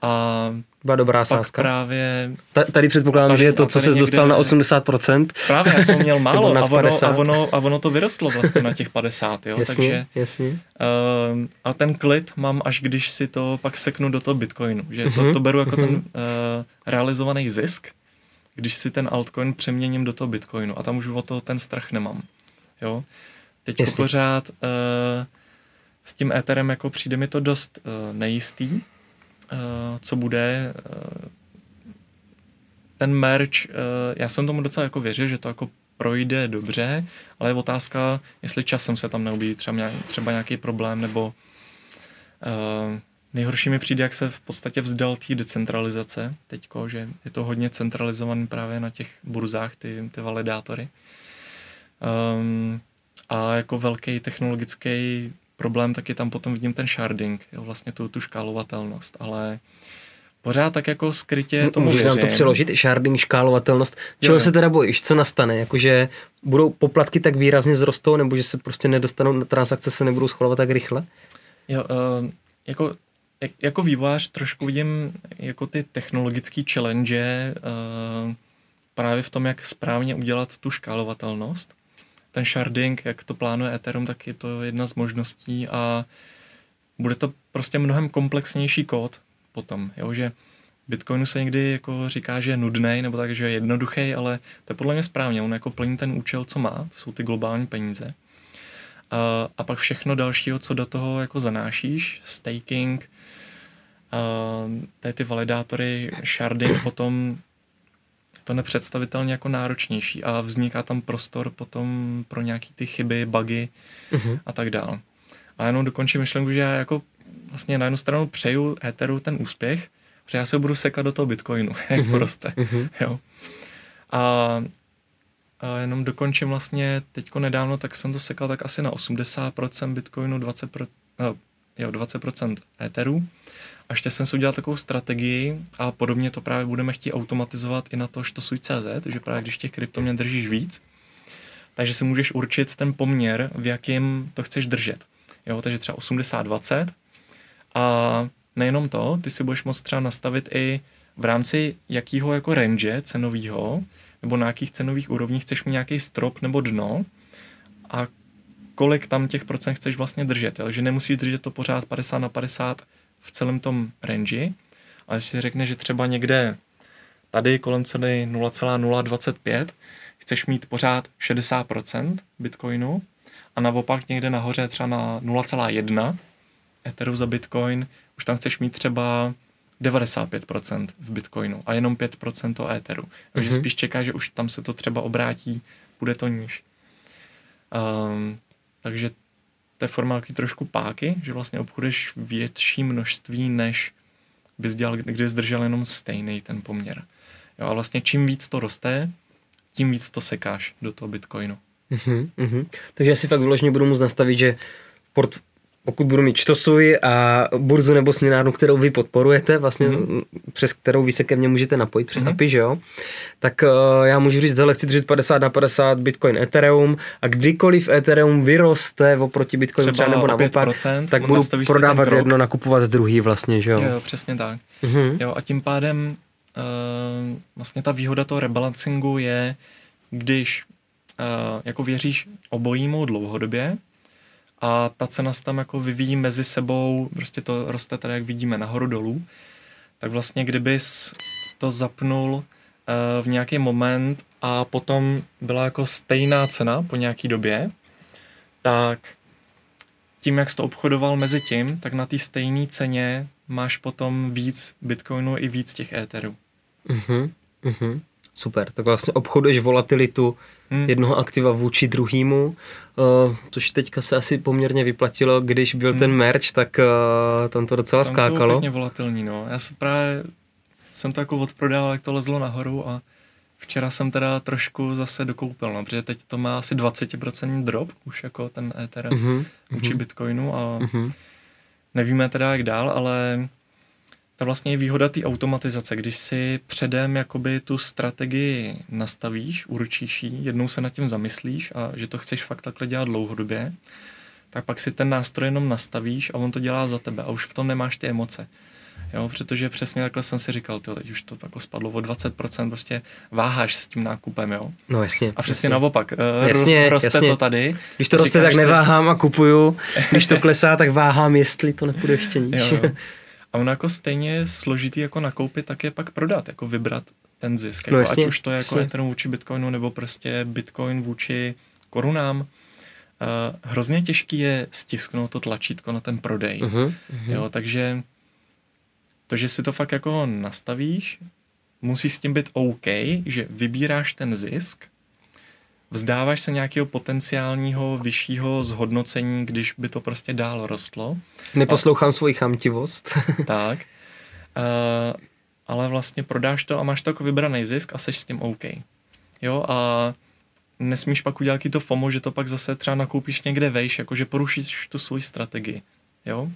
A Byla dobrá sázka. právě, Ta, tady předpokládám, tady- že je to, co se dostal na 80%. právě já jsem měl <laughs> málo a ono, a, 50. ono, a ono to vyrostlo vlastně na těch 50, jo, jasně, takže jasně. uh, a ten klid mám až když si to pak seknu do toho Bitcoinu, že to, Mhm, to beru jako ten uh, realizovaný zisk, když si ten altcoin přeměním do toho Bitcoinu a tam už o to ten strach nemám, jo. Teď pořád uh, s tím Etherem jako přijde mi to dost uh, nejistý, uh, co bude. Uh, ten merch, uh, já jsem tomu docela jako věřil, že to jako projde dobře, ale je otázka, jestli časem se tam neobjeví třeba, nějak, třeba nějaký problém, nebo uh, nejhorší mi přijde, jak se v podstatě vzdal té decentralizace teďko, že je to hodně centralizovaný právě na těch burzách, ty, ty validátory. Um, a jako velký technologický problém taky tam potom vidím ten sharding, jo, vlastně tu, tu škálovatelnost, ale pořád tak jako skrytě tomu Můžeš nám to přeložit, sharding, škálovatelnost. Čeho jo. se teda bojíš, co nastane? Jakože budou poplatky tak výrazně zrostou, nebo že se prostě nedostanou, transakce se nebudou schvalovat tak rychle? Jo, uh, jako, jak, jako vývojář trošku vidím jako ty technologické challenge uh, právě v tom, jak správně udělat tu škálovatelnost. Ten sharding, jak to plánuje Ethereum, tak je to jedna z možností a bude to prostě mnohem komplexnější kód potom, jo, že Bitcoinu se někdy jako říká, že je nudný nebo tak, že je jednoduchý, ale to je podle mě správně, on jako plní ten účel, co má, to jsou ty globální peníze. A, a pak všechno dalšího, co do toho jako zanášíš, staking, a tady ty validátory, sharding, potom je to nepředstavitelně jako náročnější a vzniká tam prostor potom pro nějaký ty chyby, bugy Mhm. a tak dál. A jenom dokončím myšlenku, že já jako vlastně na jednu stranu přeju Etheru ten úspěch, protože já se ho budu sekat do toho Bitcoinu, <laughs> jak poroste. Mhm. Jo. A, a jenom dokončím vlastně teďko nedávno, tak jsem to sekal tak asi na 80% Bitcoinu, 20%, pro, no, jo, 20% Etheru. A ještě jsem si udělal takovou strategii a podobně to právě budeme chtít automatizovat i na to štosuj.cz, že právě když těch kryptoměn držíš víc, takže si můžeš určit ten poměr, v jakým to chceš držet. Jo, takže třeba 80-20 a nejenom to, ty si budeš moct třeba nastavit i v rámci jakého jako range cenového, nebo na jakých cenových úrovních chceš mít nějaký strop nebo dno a kolik tam těch procent chceš vlastně držet. Jo? Takže nemusíš držet to pořád 50 na 50 v celém tom range, ale když si řekne, že třeba někde tady kolem ceny 0,025 chceš mít pořád 60% Bitcoinu a naopak někde nahoře třeba na 0,1 Etheru za Bitcoin, už tam chceš mít třeba 95% v Bitcoinu a jenom 5% to Etheru. Takže Mhm. spíš čeká, že už tam se to třeba obrátí, bude to níž. Um, takže to je forma taky trošku páky, že vlastně obchoduješ větší množství, než bys dělal, kdyby zdržel jenom stejný ten poměr. Jo, a vlastně čím víc to roste, tím víc to sekáš do toho Bitcoinu. Mhm, mhm. Takže já si fakt vyloženě budu muset nastavit, že port, pokud budu mít čtosuj a burzu nebo směnárnu, kterou vy podporujete, vlastně mm-hmm. přes kterou vy se ke mně můžete napojit přes mm-hmm. API, že jo, tak uh, já můžu říct, hele, chci držet 50 na 50 Bitcoin Ethereum a kdykoliv Ethereum vyroste oproti Bitcoinu třeba, Třeba nebo naopak, 5%, tak budu prodávat jedno, nakupovat druhý vlastně, že jo. Jo, přesně tak. Mhm. Jo, a tím pádem uh, vlastně ta výhoda toho rebalancingu je, když uh, jako věříš obojímu dlouhodobě a ta cena se tam jako vyvíjí mezi sebou, prostě to roste tady, jak vidíme, nahoru dolů, tak vlastně kdybys to zapnul uh, v nějaký moment a potom byla jako stejná cena po nějaký době, tak tím, jak jsi to obchodoval mezi tím, tak na té stejné ceně máš potom víc Bitcoinu i víc těch Etherů. Mhm. Mhm. Super, tak vlastně obchoduješ volatilitu hmm. jednoho aktiva vůči druhému, uh, což teďka se asi poměrně vyplatilo, když byl hmm. ten merch, tak uh, tam to docela tam skákalo. to bylo volatilní, no. Já jsem právě, jsem to jako odprodával, jak to lezlo nahoru a včera jsem teda trošku zase dokoupil, no, protože teď to má asi 20% drop, už jako ten Ether uh-huh, vůči uh-huh. Bitcoinu a uh-huh. nevíme teda jak dál, ale ta vlastně je výhoda té automatizace, když si předem jakoby tu strategii nastavíš, určíš ji, jednou se nad tím zamyslíš a že to chceš fakt takhle dělat dlouhodobě, tak pak si ten nástroj jenom nastavíš a on to dělá za tebe a už v tom nemáš ty emoce. Jo, protože přesně takhle jsem si říkal, tyjo, teď už to jako spadlo o 20%, prostě váháš s tím nákupem, jo. No jasně. A přesně jasně. naopak, eh, jasně, roste jasně. to tady. Když to roste, tak neváhám a kupuju, <laughs> když to klesá, tak váhám, jestli to nepůjde ještě níž. Jo, jo. <laughs> A ono jako stejně složitý jako nakoupit, tak je pak prodat, jako vybrat ten zisk. No jako, no jasně, ať už to je jako Ethereum vůči Bitcoinu, nebo prostě Bitcoin vůči korunám. Uh, hrozně těžký je stisknout to tlačítko na ten prodej. Uh-huh, uh-huh. Jo, takže to, že si to fakt jako nastavíš, musí s tím být OK, že vybíráš ten zisk, vzdáváš se nějakého potenciálního vyššího zhodnocení, když by to prostě dál rostlo. Neposlouchám a, svoji chamtivost. <laughs> tak. Uh, ale vlastně prodáš to a máš to jako vybraný zisk a seš s tím OK. Jo, a nesmíš pak udělat to FOMO, že to pak zase třeba nakoupíš někde vejš, jakože porušíš tu svoji strategii. Jo?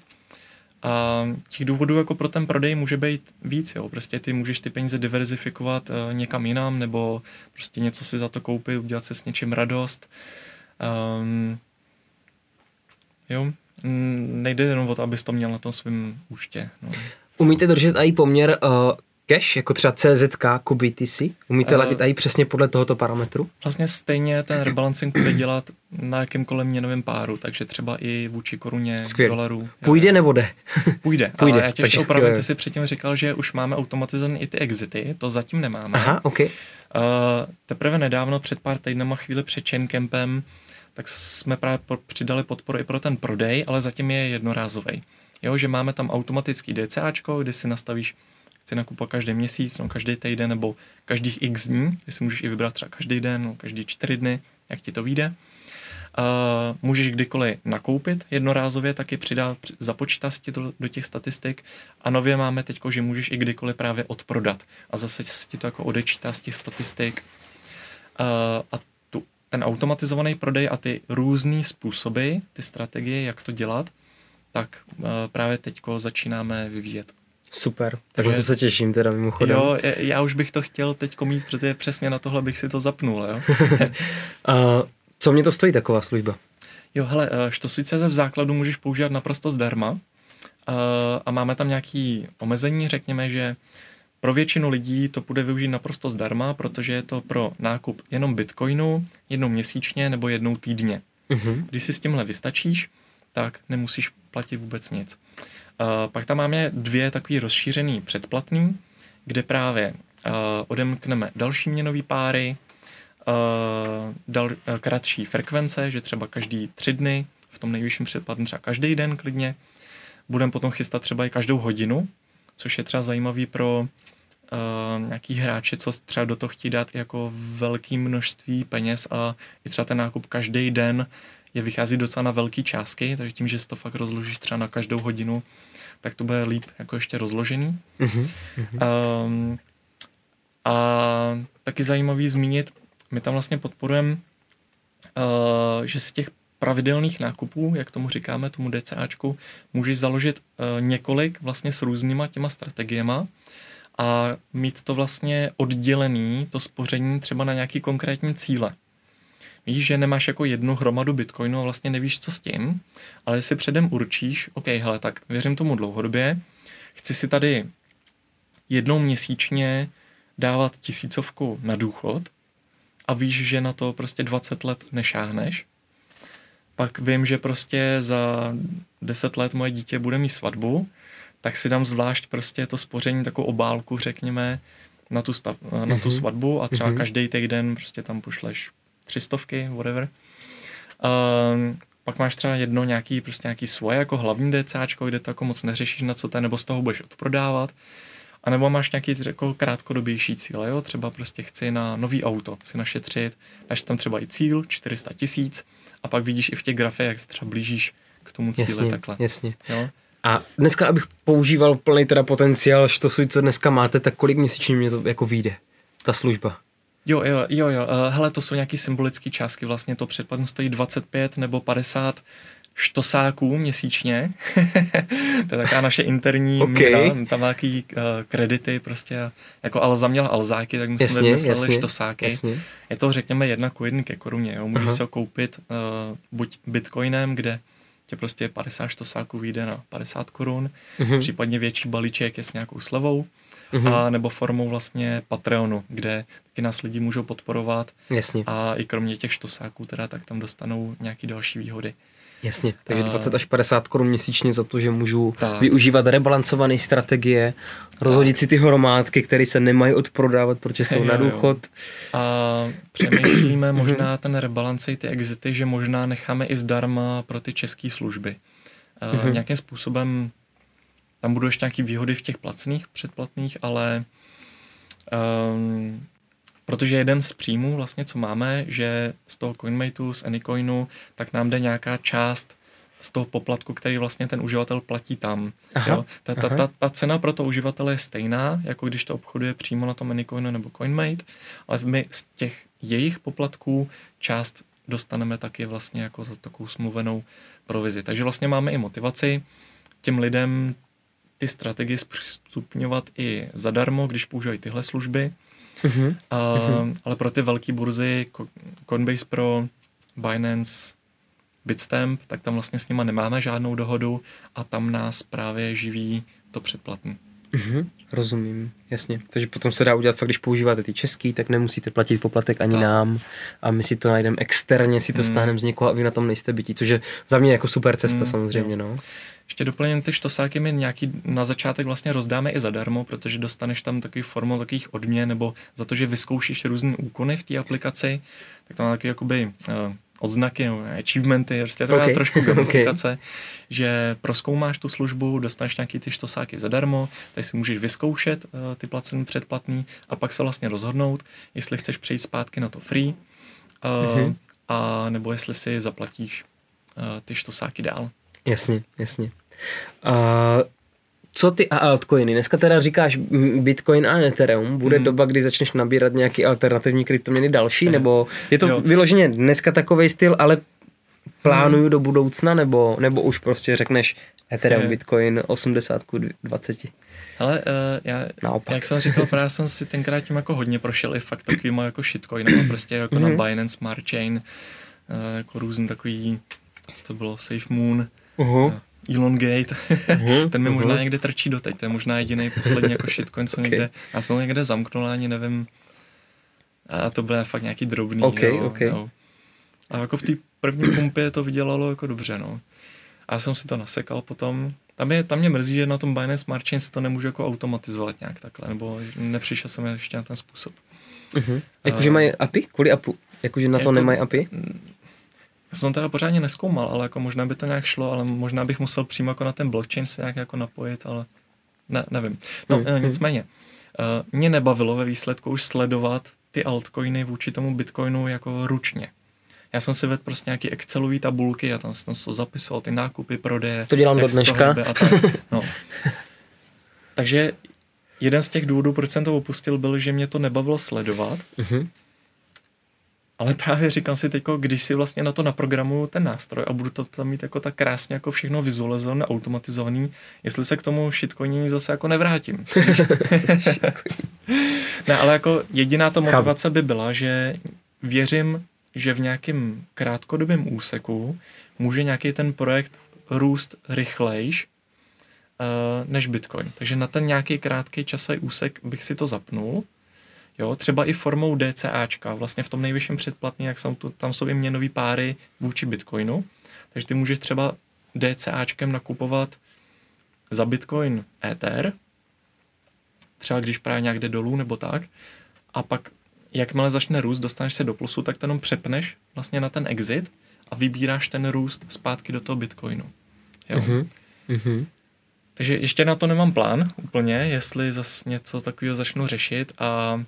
A těch důvodů jako pro ten prodej může být víc, jo. Prostě ty můžeš ty peníze diverzifikovat uh, někam jinam, nebo prostě něco si za to koupit, udělat se s něčím radost. Um, jo, nejde jenom o to, abys to měl na tom svém účtě. No. Umíte držet i poměr uh, cash, jako třeba CZK ku BTC? Umíte uh, latit i přesně podle tohoto parametru? Vlastně stejně ten rebalancing bude dělat na jakýmkoliv měnovém páru, takže třeba i vůči koruně, Skvěl. dolaru. Půjde nebo jde? <laughs> Půjde, <laughs> Půjde. ale já tě ještě opravdu, ty si předtím říkal, že už máme automatizované i ty exity, to zatím nemáme. Aha, ok. Uh, teprve nedávno, před pár týdnama, chvíli před Chaincampem, tak jsme právě přidali podporu i pro ten prodej, ale zatím je jednorázový. Jo, že máme tam automatický DCAčko, kdy si nastavíš chci nakupovat každý měsíc, no, každý týden nebo každých x dní, kdy si můžeš i vybrat třeba každý den, no, každý čtyři dny, jak ti to vyjde. Uh, můžeš kdykoliv nakoupit jednorázově, taky přidá, započítá si ti to do těch statistik a nově máme teď, že můžeš i kdykoliv právě odprodat a zase si ti to jako odečítá z těch statistik uh, a tu, ten automatizovaný prodej a ty různé způsoby, ty strategie, jak to dělat, tak uh, právě teď začínáme vyvíjet. Super, takže to se těším teda mimochodem. Jo, já už bych to chtěl teď mít, protože přesně na tohle bych si to zapnul, jo. <laughs> a co mě to stojí taková služba? Jo, hele, Štosuj.cz v základu můžeš používat naprosto zdarma a máme tam nějaký omezení, řekněme, že pro většinu lidí to bude využít naprosto zdarma, protože je to pro nákup jenom bitcoinu, jednou měsíčně nebo jednou týdně. Uh-huh. Když si s tímhle vystačíš, tak nemusíš platit vůbec nic. Uh, pak tam máme dvě takové rozšířený předplatný, kde právě uh, odemkneme další měnové páry, uh, dal, kratší frekvence, že třeba každý tři dny, v tom nejvyšším předplatném třeba každý den klidně. Budeme potom chystat třeba i každou hodinu, což je třeba zajímavý pro uh, nějaký hráče, co třeba do toho chtí dát jako velké množství peněz a i třeba ten nákup každý den je vychází docela na velké částky, takže tím, že si to fakt rozložíš třeba na každou hodinu, tak to bude líp jako ještě rozložený. Mm-hmm. Um, a taky zajímavý zmínit, my tam vlastně podporujeme, uh, že si těch pravidelných nákupů, jak tomu říkáme, tomu DCAčku, můžeš založit uh, několik vlastně s různýma těma strategiema a mít to vlastně oddělený, to spoření třeba na nějaký konkrétní cíle. Víš, že nemáš jako jednu hromadu bitcoinu a vlastně nevíš, co s tím, ale si předem určíš, OK, hele, tak věřím tomu dlouhodobě, chci si tady jednou měsíčně dávat tisícovku na důchod a víš, že na to prostě 20 let nešáhneš, pak vím, že prostě za 10 let moje dítě bude mít svatbu, tak si dám zvlášť prostě to spoření, takovou obálku, řekněme, na tu, stav, na tu mm-hmm. svatbu a třeba mm-hmm. každý týden prostě tam pošleš třistovky, whatever. Um, pak máš třeba jedno nějaký, prostě nějaký svoje jako hlavní DCáčko, kde to jako moc neřešíš, na co to nebo z toho budeš odprodávat. A nebo máš nějaký jako krátkodobější cíl, jo? třeba prostě chci na nový auto si našetřit, dáš tam třeba i cíl 400 tisíc a pak vidíš i v těch grafech, jak se třeba blížíš k tomu cíli jasně, takhle. Jasně. Jo? A dneska, abych používal plný teda potenciál štosuj, co dneska máte, tak kolik měsíčně mě to jako vyjde, ta služba? Jo, jo, jo, jo. Uh, hele, to jsou nějaký symbolické částky. Vlastně to předplatné stojí 25 nebo 50 štosáků měsíčně. <laughs> to je taková naše interní okay. míra, tam nějaký uh, kredity prostě, jako Alza měla Alzáky, tak my jsme vymysleli jasně, štosáky. Jasně. Je to řekněme jedna ku jedný ke koruně, jo. Můžeš se ho koupit uh, buď bitcoinem, kde tě prostě 50 štosáků vyjde na 50 korun, uh-huh. případně větší balíček je s nějakou slevou, uh-huh. a nebo formou vlastně Patreonu, kde taky nás lidi můžou podporovat Jasně. a i kromě těch štosáků teda tak tam dostanou nějaké další výhody. Jasně, takže 20 až 50 korun měsíčně za to, že můžu tak. využívat rebalancované strategie, rozhodit tak. si ty hromádky, které se nemají odprodávat, protože jsou jo, na důchod. Jo. A přemýšlíme možná ten rebalance ty exity, že možná necháme i zdarma pro ty české služby. Uh, nějakým způsobem tam budou ještě nějaké výhody v těch placených, předplatných, ale um, Protože jeden z příjmů, vlastně, co máme, že z toho CoinMateu, z Anycoinu, tak nám jde nějaká část z toho poplatku, který vlastně ten uživatel platí tam. Aha, jo? Ta, ta, ta, ta cena pro to uživatele je stejná, jako když to obchoduje přímo na tom Anycoinu nebo CoinMate, ale my z těch jejich poplatků část dostaneme taky vlastně jako za takovou smluvenou provizi. Takže vlastně máme i motivaci těm lidem ty strategie zpřístupňovat i zadarmo, když používají tyhle služby. Uh-huh. A, uh-huh. Ale pro ty velké burzy, Coinbase Pro, Binance, Bitstamp, tak tam vlastně s nima nemáme žádnou dohodu a tam nás právě živí to předplatný. Mm-hmm, rozumím, jasně. Takže potom se dá udělat fakt, když používáte ty český, tak nemusíte platit poplatek ani tak. nám a my si to najdeme externě, si to mm. stáhneme z někoho a vy na tom nejste bytí, což je za mě jako super cesta mm, samozřejmě, no. Ještě doplněn ty štosáky my nějaký na začátek vlastně rozdáme i zadarmo, protože dostaneš tam takový formou takových odměn nebo za to, že vyzkoušíš různé úkony v té aplikaci, tak tam takový jakoby uh, odznaky, no, achievementy, prostě to okay. trošku <laughs> gamifikace, okay. že proskoumáš tu službu, dostaneš nějaký ty štosáky zadarmo, tady si můžeš vyzkoušet uh, ty placený předplatný a pak se vlastně rozhodnout, jestli chceš přejít zpátky na to free, uh, mm-hmm. a nebo jestli si zaplatíš uh, ty štosáky dál. Jasně, jasně. Uh, co ty a altcoiny? Dneska teda říkáš Bitcoin a Ethereum. Bude hmm. doba, kdy začneš nabírat nějaký alternativní kryptoměny další? Nebo je to jo. vyloženě dneska takový styl, ale plánuju hmm. do budoucna? Nebo, nebo už prostě řekneš Ethereum, je. Bitcoin 80 k 20? Ale uh, já, Naopak. jak jsem říkal, <laughs> právě jsem si tenkrát tím jako hodně prošel i fakt takovýma jako shitcoinama, prostě jako hmm. na Binance Smart Chain, uh, jako různý takový, co to bylo, Safe Moon, uh-huh. Elon Gate, uh-huh. <laughs> ten mi možná uh-huh. někde trčí doteď, to je možná jediný poslední jako shitcoin, co okay. někde, já jsem někde zamknul, ani nevím, a to bylo fakt nějaký drobný, okay, jo, okay. jo. A jako v té první pumpě to vydělalo jako dobře, no. A já jsem si to nasekal potom. Tam, je, tam mě mrzí, že na tom Binance Smart Chain se to nemůže jako automatizovat nějak takhle, nebo nepřišel jsem ještě na ten způsob. Uh-huh. Jakože mají API? Kvůli API? Jakože na to jako, nemají API? Já jsem to teda pořádně neskoumal, ale jako možná by to nějak šlo, ale možná bych musel přímo jako na ten blockchain se nějak jako napojit, ale ne, nevím. No mm-hmm. nicméně, uh, mě nebavilo ve výsledku už sledovat ty altcoiny vůči tomu bitcoinu jako ručně. Já jsem si vedl prostě nějaký Excelový tabulky a tam jsem to zapisoval, ty nákupy, prodeje. To dělám do dneška. A tak. <laughs> No. Takže jeden z těch důvodů, proč jsem to opustil, byl, že mě to nebavilo sledovat. Mm-hmm. Ale právě říkám si teď, když si vlastně na to naprogramuju ten nástroj a budu to tam mít jako tak krásně jako všechno vizualizované, automatizovaný, jestli se k tomu shitcoinění zase jako nevrátím. <laughs> ne, ale jako jediná ta motivace by byla, že věřím, že v nějakém krátkodobém úseku může nějaký ten projekt růst rychlejš uh, než Bitcoin. Takže na ten nějaký krátký časový úsek bych si to zapnul Jo, třeba i formou DCAčka, vlastně v tom nejvyšším předplatní, jak jsou tu, tam jsou i měnový páry vůči Bitcoinu. Takže ty můžeš třeba DCAčkem nakupovat za Bitcoin Ether, třeba když právě nějak jde dolů nebo tak, a pak jakmile začne růst, dostaneš se do plusu, tak to jenom přepneš vlastně na ten exit a vybíráš ten růst zpátky do toho Bitcoinu. Jo? Uh-huh. Uh-huh. takže ještě na to nemám plán úplně, jestli zase něco takového začnu řešit a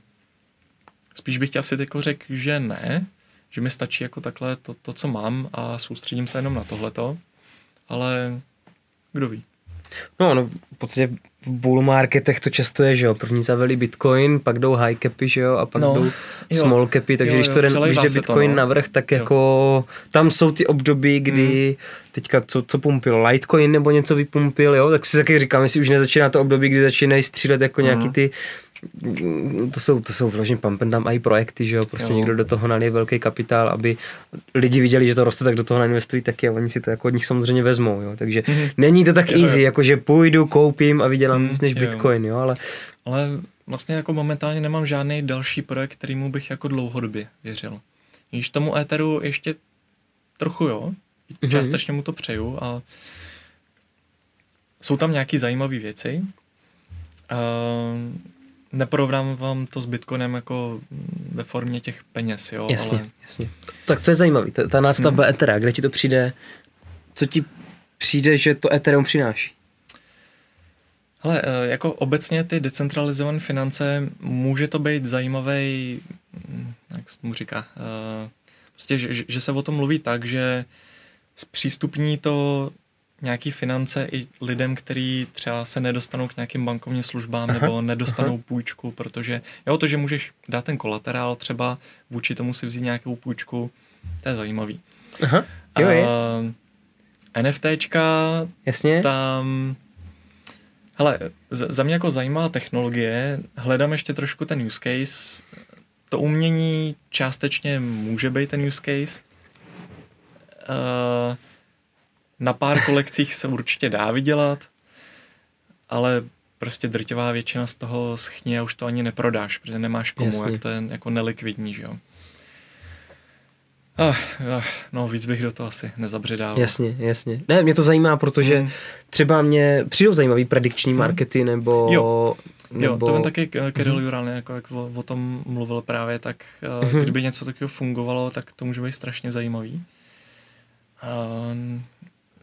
spíš bych ti asi jako řekl, že ne, že mi stačí jako takhle to, to, co mám a soustředím se jenom na tohleto, ale kdo ví. No, no, v podstatě v bull marketech to často je, že jo, první zaveli bitcoin, pak jdou high capy, že jo, a pak no, jdou jo, small capy, takže jo, když, to jo, když jde bitcoin to, no. navrh, tak jo. jako tam jsou ty období, kdy hmm. teďka co, co pumpil, Litecoin nebo něco vypumpil, jo, tak si taky říkám, jestli už nezačíná to období, kdy začínají střílet jako hmm. nějaký ty to jsou, to jsou vlastně pump and dump i projekty, že jo, prostě jo. někdo do toho nalije velký kapitál, aby lidi viděli, že to roste, tak do toho nainvestují taky a oni si to jako od nich samozřejmě vezmou, jo, takže mm-hmm. není to tak jo, easy, jo. jako že půjdu, koupím a vydělám mm, víc než jo. Bitcoin, jo, ale... Ale vlastně jako momentálně nemám žádný další projekt, kterýmu bych jako dlouhodobě věřil. Již tomu Etheru ještě trochu jo, mhm. částečně mu to přeju a jsou tam nějaké zajímavé věci. Uh, neporovnávám to s Bitcoinem jako ve formě těch peněz, jo. Jasně, ale... jasně. Tak co je zajímavé, ta, ta nástavba hmm. Ethera, kde ti to přijde, co ti přijde, že to Ethereum přináší? Ale eh, jako obecně ty decentralizované finance, může to být zajímavý, hm, jak se mu říká, eh, prostě, že, že se o tom mluví tak, že zpřístupní to nějaký finance i lidem, kteří třeba se nedostanou k nějakým bankovním službám aha, nebo nedostanou aha. půjčku, protože jo, to, že můžeš dát ten kolaterál třeba vůči tomu si vzít nějakou půjčku, to je zajímavý. Aha, jo, je. A NFTčka, Jasně. tam Hele, za mě jako zajímavá technologie, hledám ještě trošku ten use case. To umění částečně může být ten use case. Uh, na pár kolekcích se určitě dá vydělat, ale prostě drtivá většina z toho schně a už to ani neprodáš, protože nemáš komu, Jasně. jak to je jako nelikvidní, že jo. Ah, ah, no, víc bych do toho asi nezabředával. Jasně, jasně. Ne, mě to zajímá, protože hmm. třeba mě přijdou zajímavý predikční hmm. markety, nebo... Jo. Nebo... Jo, to vím taky Kirill mm-hmm. Jural, jako jak o, o tom mluvil právě, tak mm-hmm. kdyby něco takového fungovalo, tak to může být strašně zajímavý. Uh,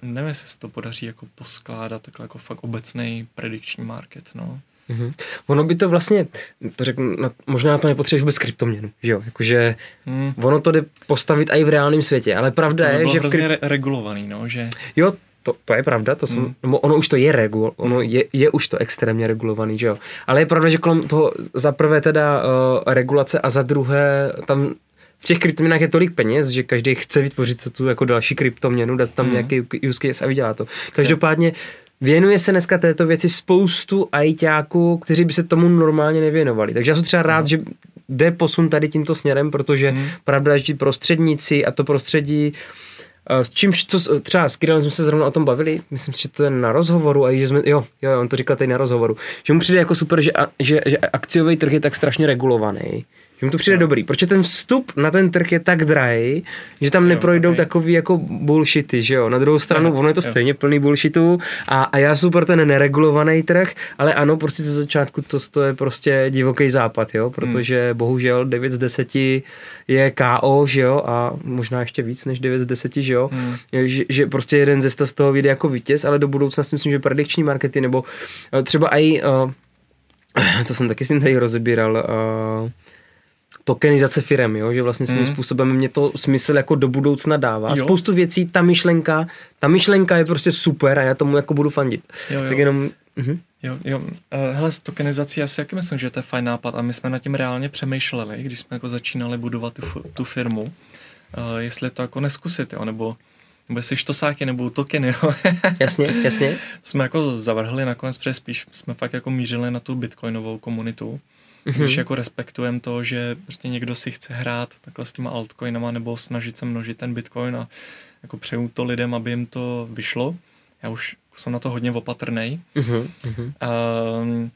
nevím, jestli se to podaří jako poskládat takhle jako fakt obecný predikční market, no. Mm-hmm. Ono by to vlastně, to řeknu, možná na to nepotřebuješ vůbec kryptoměnu, že jo, jakože mm. ono to jde postavit i v reálném světě, ale pravda to je, že... To kryp... re- regulovaný, no, že... Jo, to, to je pravda, to jsem, mm. nebo ono už to je regul, ono mm. je, je už to extrémně regulovaný, že jo. Ale je pravda, že kolem toho za prvé teda uh, regulace a za druhé tam v těch kryptoměnách je tolik peněz, že každý chce vytvořit tu jako další kryptoměnu, dát tam mm. nějaký use case a vydělá to. Každopádně věnuje se dneska této věci spoustu ajťáků, kteří by se tomu normálně nevěnovali. Takže já jsem třeba rád, mm. že jde posun tady tímto směrem, protože mm. pravda, že prostředníci a to prostředí eh, s čím, co, třeba s Kirillem jsme se zrovna o tom bavili, myslím si, že to je na rozhovoru a že jsme, jo, jo, on to říkal tady na rozhovoru, že mu přijde jako super, že, že, že akciový trh je tak strašně regulovaný, mu to přijde no. dobrý, protože ten vstup na ten trh je tak drahý, že tam neprojdou okay. takový jako bullshity, že jo. Na druhou stranu, jo, ono je to jo. stejně plný bullshitů a, a já jsem pro ten neregulovaný trh, ale ano, prostě ze začátku to, to je prostě divoký západ, jo, protože hmm. bohužel 9 z 10 je KO, že jo, a možná ještě víc než 9 z 10, že jo, hmm. že, že prostě jeden ze z toho vyjde jako vítěz, ale do budoucna si myslím, že predikční markety nebo eh, třeba i, uh, <clears throat> to jsem taky si tady rozebíral, uh, tokenizace firem, jo? že vlastně svým mm. způsobem mě to smysl jako do budoucna dává. Jo. Spoustu věcí, ta myšlenka, ta myšlenka je prostě super a já tomu jako budu fandit. Jo, jo. Tak jenom... Uh-huh. Jo, jo. Uh, hele, s tokenizací já si jaký myslím, že to je fajn nápad a my jsme nad tím reálně přemýšleli, když jsme jako začínali budovat tu, tu firmu, uh, jestli to jako neskusit, jo, nebo nebo jestli štosáky nebo tokeny, <laughs> jo. jasně, jasně. jsme jako zavrhli nakonec, protože spíš jsme fakt jako mířili na tu bitcoinovou komunitu mm-hmm. když jako respektujeme to, že prostě někdo si chce hrát takhle s těma altcoinama nebo snažit se množit ten bitcoin a jako přeju to lidem, aby jim to vyšlo. Já už jsem na to hodně opatrný. Mm-hmm. Um,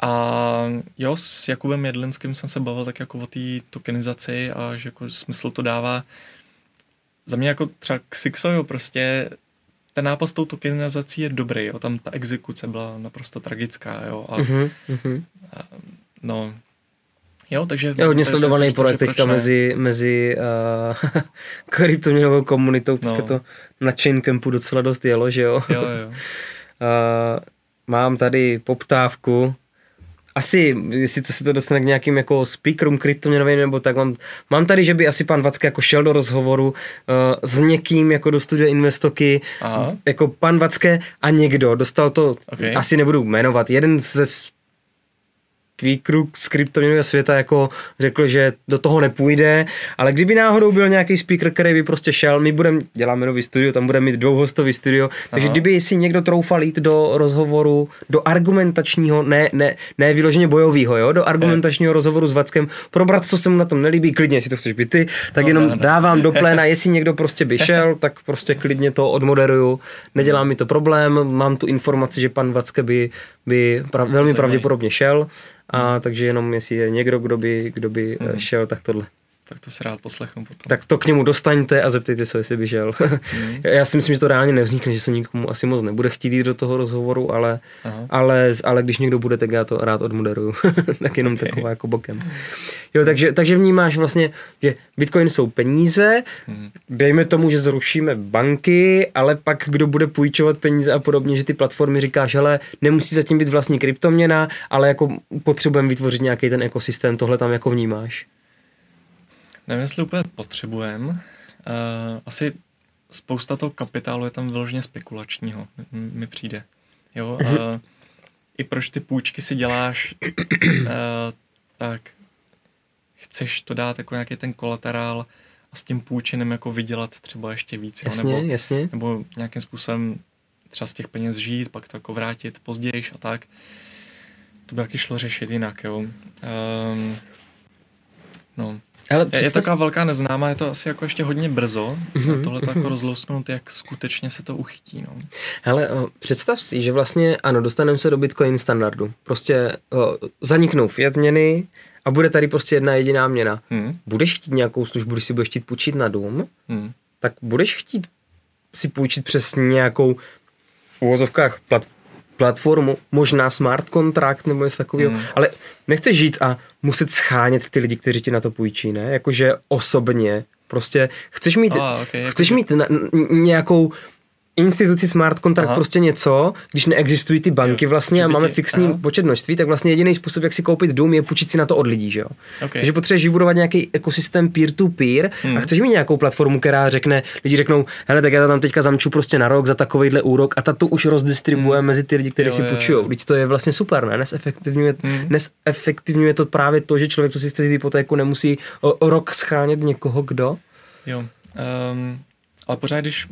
a jo, s Jakubem Jedlinským jsem se bavil tak jako o té tokenizaci a že jako smysl to dává. Za mě jako třeba Xixo, jo, prostě ten nápad s tou tokenizací je dobrý, jo, tam ta exekuce byla naprosto tragická, jo, a, mm-hmm. a No, Jo, takže... Je hodně sledovaný projekt teďka mezi, mezi uh, <laughs> kryptoměnovou komunitou, teďka no. to na Chain Campu docela dost jelo, že jo? Jo, jo. <laughs> mám tady poptávku, asi, jestli to se to dostane k nějakým jako speakerům kryptoměnovým nebo tak, mám, mám tady, že by asi pan Vacké jako šel do rozhovoru uh, s někým jako do studia Investoky, Aha. jako pan Vacké a někdo, dostal to, okay. asi nebudu jmenovat, jeden ze speakerů z kryptoměnového světa jako řekl, že do toho nepůjde, ale kdyby náhodou byl nějaký speaker, který by prostě šel, my budeme, děláme nový studio, tam budeme mít dvouhostový studio, takže Aha. kdyby si někdo troufal jít do rozhovoru, do argumentačního, ne, ne, ne vyloženě bojového, jo, do argumentačního rozhovoru s Vackem, probrat, co se mu na tom nelíbí, klidně, jestli to chceš být ty, tak no, jenom ne, ne. dávám do pléna, jestli někdo prostě by šel, tak prostě klidně to odmoderuju, nedělá mi to problém, mám tu informaci, že pan Vacke by, by prav, velmi pravděpodobně šel, a hmm. takže jenom jestli je někdo, kdo by, kdo by hmm. šel, tak tohle. Tak to se rád poslechnu potom. Tak to k němu dostaňte a zeptejte se, jestli by žel. Mm. <laughs> Já si myslím, že to reálně nevznikne, že se nikomu asi moc nebude chtít jít do toho rozhovoru, ale, ale, ale když někdo bude, tak já to rád odmoderuju. <laughs> tak jenom okay. taková jako bokem. Jo, takže, takže vnímáš vlastně, že Bitcoin jsou peníze, mm. dejme tomu, že zrušíme banky, ale pak kdo bude půjčovat peníze a podobně, že ty platformy říkáš, hele, nemusí zatím být vlastní kryptoměna, ale jako potřebujeme vytvořit nějaký ten ekosystém, tohle tam jako vnímáš. Nevím, jestli úplně potřebujeme. Uh, asi spousta toho kapitálu je tam vyloženě spekulačního, mi přijde. Jo, uh, I proč ty půjčky si děláš, uh, tak chceš to dát jako nějaký ten kolaterál a s tím půjčením jako vydělat třeba ještě víc. Jo? Jasně, nebo, jasně. nebo nějakým způsobem třeba z těch peněz žít, pak to jako vrátit později a tak. To by taky šlo řešit jinak, jo. Um, no, ale představ... Je taková velká neznámá, je to asi jako ještě hodně brzo, mm-hmm. tohle to jako mhm. rozlousnout, jak skutečně se to uchytí. No. Hele, o, představ si, že vlastně, ano, dostaneme se do Bitcoin standardu. Prostě o, zaniknou fiat měny a bude tady prostě jedna jediná měna. Hmm. Budeš chtít nějakou službu, když si budeš chtít půjčit na dům, hmm. tak budeš chtít si půjčit přes nějakou v uvozovkách plat, platformu, možná smart kontrakt nebo něco takového, mm. ale nechceš žít a muset schánět ty lidi, kteří ti na to půjčí, ne? Jakože osobně, prostě chceš mít, ah, okay, chceš mít na, nějakou instituci smart contract Aha. prostě něco, když neexistují ty banky vlastně a máme fixní Aha. počet množství, tak vlastně jediný způsob, jak si koupit dům, je půjčit si na to od lidí, že jo. Okay. Takže potřebuješ vybudovat nějaký ekosystém peer-to-peer hmm. a chceš mít nějakou platformu, která řekne, lidi řeknou, hele, tak já to tam teďka zamču prostě na rok za takovýhle úrok a ta to už rozdistribuje hmm. mezi ty lidi, kteří si půjčují. Teď to je vlastně super, ne? Nesefektivňuje, hmm. nesefektivňuje to právě to, že člověk, co si chce vzít hypotéku, nemusí o, o rok schánět někoho, kdo. Jo. Um, ale pořád, když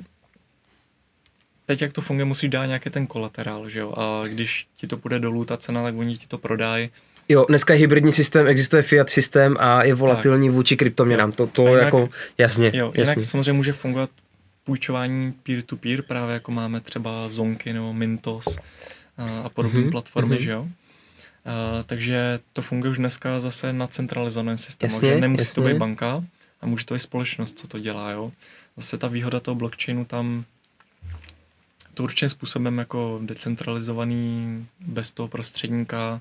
teď jak to funguje, musíš dát nějaký ten kolaterál, že jo? A když ti to půjde dolů ta cena, tak oni ti to prodají. Jo, dneska je hybridní systém, existuje fiat systém a je volatilní tak. vůči kryptoměnám. To, to jinak, jako jasně. Jo, jasně. jinak samozřejmě může fungovat půjčování peer-to-peer, právě jako máme třeba Zonky nebo Mintos a, a podobné mm-hmm. platformy, mm-hmm. že jo? A, takže to funguje už dneska zase na centralizovaném systému, jasně, že nemusí jasně. to být banka a může to i společnost, co to dělá, jo? Zase ta výhoda toho blockchainu tam to určitým způsobem jako decentralizovaný, bez toho prostředníka,